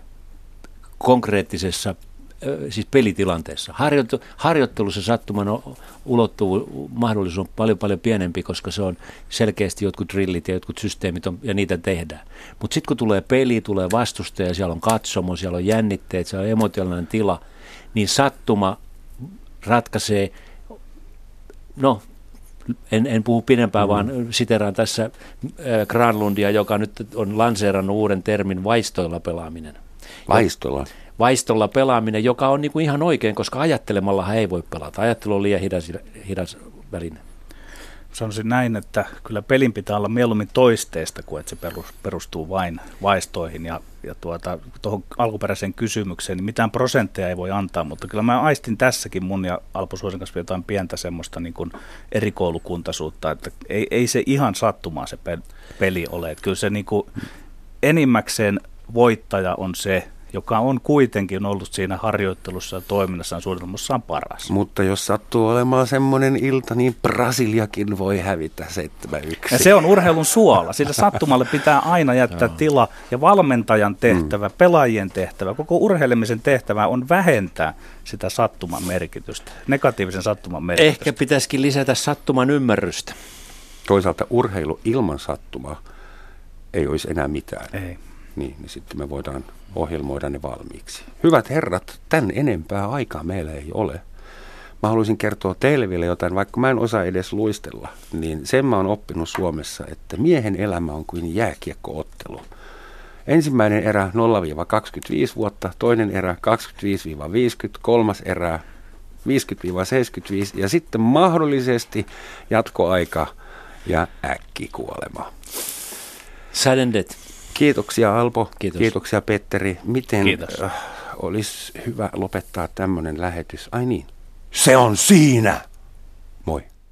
S5: konkreettisessa siis pelitilanteessa. Harjoittelu, harjoittelussa sattuman ulottuvu, mahdollisuus on paljon paljon pienempi, koska se on selkeästi jotkut drillit ja jotkut systeemit on, ja niitä tehdään. Mutta sitten kun tulee peli, tulee vastustaja, siellä on katsomo, siellä on jännitteet, siellä on emotionaalinen tila, niin sattuma ratkaisee no en, en puhu pidempään, mm. vaan siteraan tässä äh, Granlundia, joka nyt on lanseerannut uuden termin vaistoilla pelaaminen.
S3: Vaistolla?
S5: Vaistolla pelaaminen, joka on niin kuin ihan oikein, koska ajattelemallahan ei voi pelata. Ajattelu on liian hidas, hidas väline
S4: sanoisin näin, että kyllä pelin pitää olla mieluummin toisteesta kuin että se perustuu vain vaistoihin. Ja, ja tuota, tuohon alkuperäiseen kysymykseen, niin mitään prosentteja ei voi antaa, mutta kyllä mä aistin tässäkin mun ja Alpo Suosin kanssa jotain pientä semmoista niin kuin erikoulukuntaisuutta, että ei, ei se ihan sattumaa se peli ole, että kyllä se niin kuin enimmäkseen voittaja on se, joka on kuitenkin ollut siinä harjoittelussa ja toiminnassaan suunnitelmassaan paras.
S3: Mutta jos sattuu olemaan semmoinen ilta, niin Brasiliakin voi hävitä 7-1.
S4: Ja se on urheilun suola. Sillä sattumalle pitää aina jättää tila ja valmentajan tehtävä, mm. pelaajien tehtävä, koko urheilemisen tehtävä on vähentää sitä sattuman merkitystä, negatiivisen sattuman merkitystä.
S5: Ehkä pitäisikin lisätä sattuman ymmärrystä.
S3: Toisaalta urheilu ilman sattumaa ei olisi enää mitään.
S4: Ei.
S3: Niin, niin sitten me voidaan ohjelmoida ne valmiiksi. Hyvät herrat, tän enempää aikaa meillä ei ole. Mä haluaisin kertoa teille vielä jotain, vaikka mä en osaa edes luistella, niin sen mä oon oppinut Suomessa, että miehen elämä on kuin jääkiekkoottelu. Ensimmäinen erä 0-25 vuotta, toinen erä 25-50, kolmas erä 50-75 ja sitten mahdollisesti jatkoaika ja äkkikuolema.
S5: Sudden
S3: Kiitoksia Alpo, Kiitos. kiitoksia Petteri. Miten Kiitos. Äh, olisi hyvä lopettaa tämmöinen lähetys? Ai niin, se on siinä!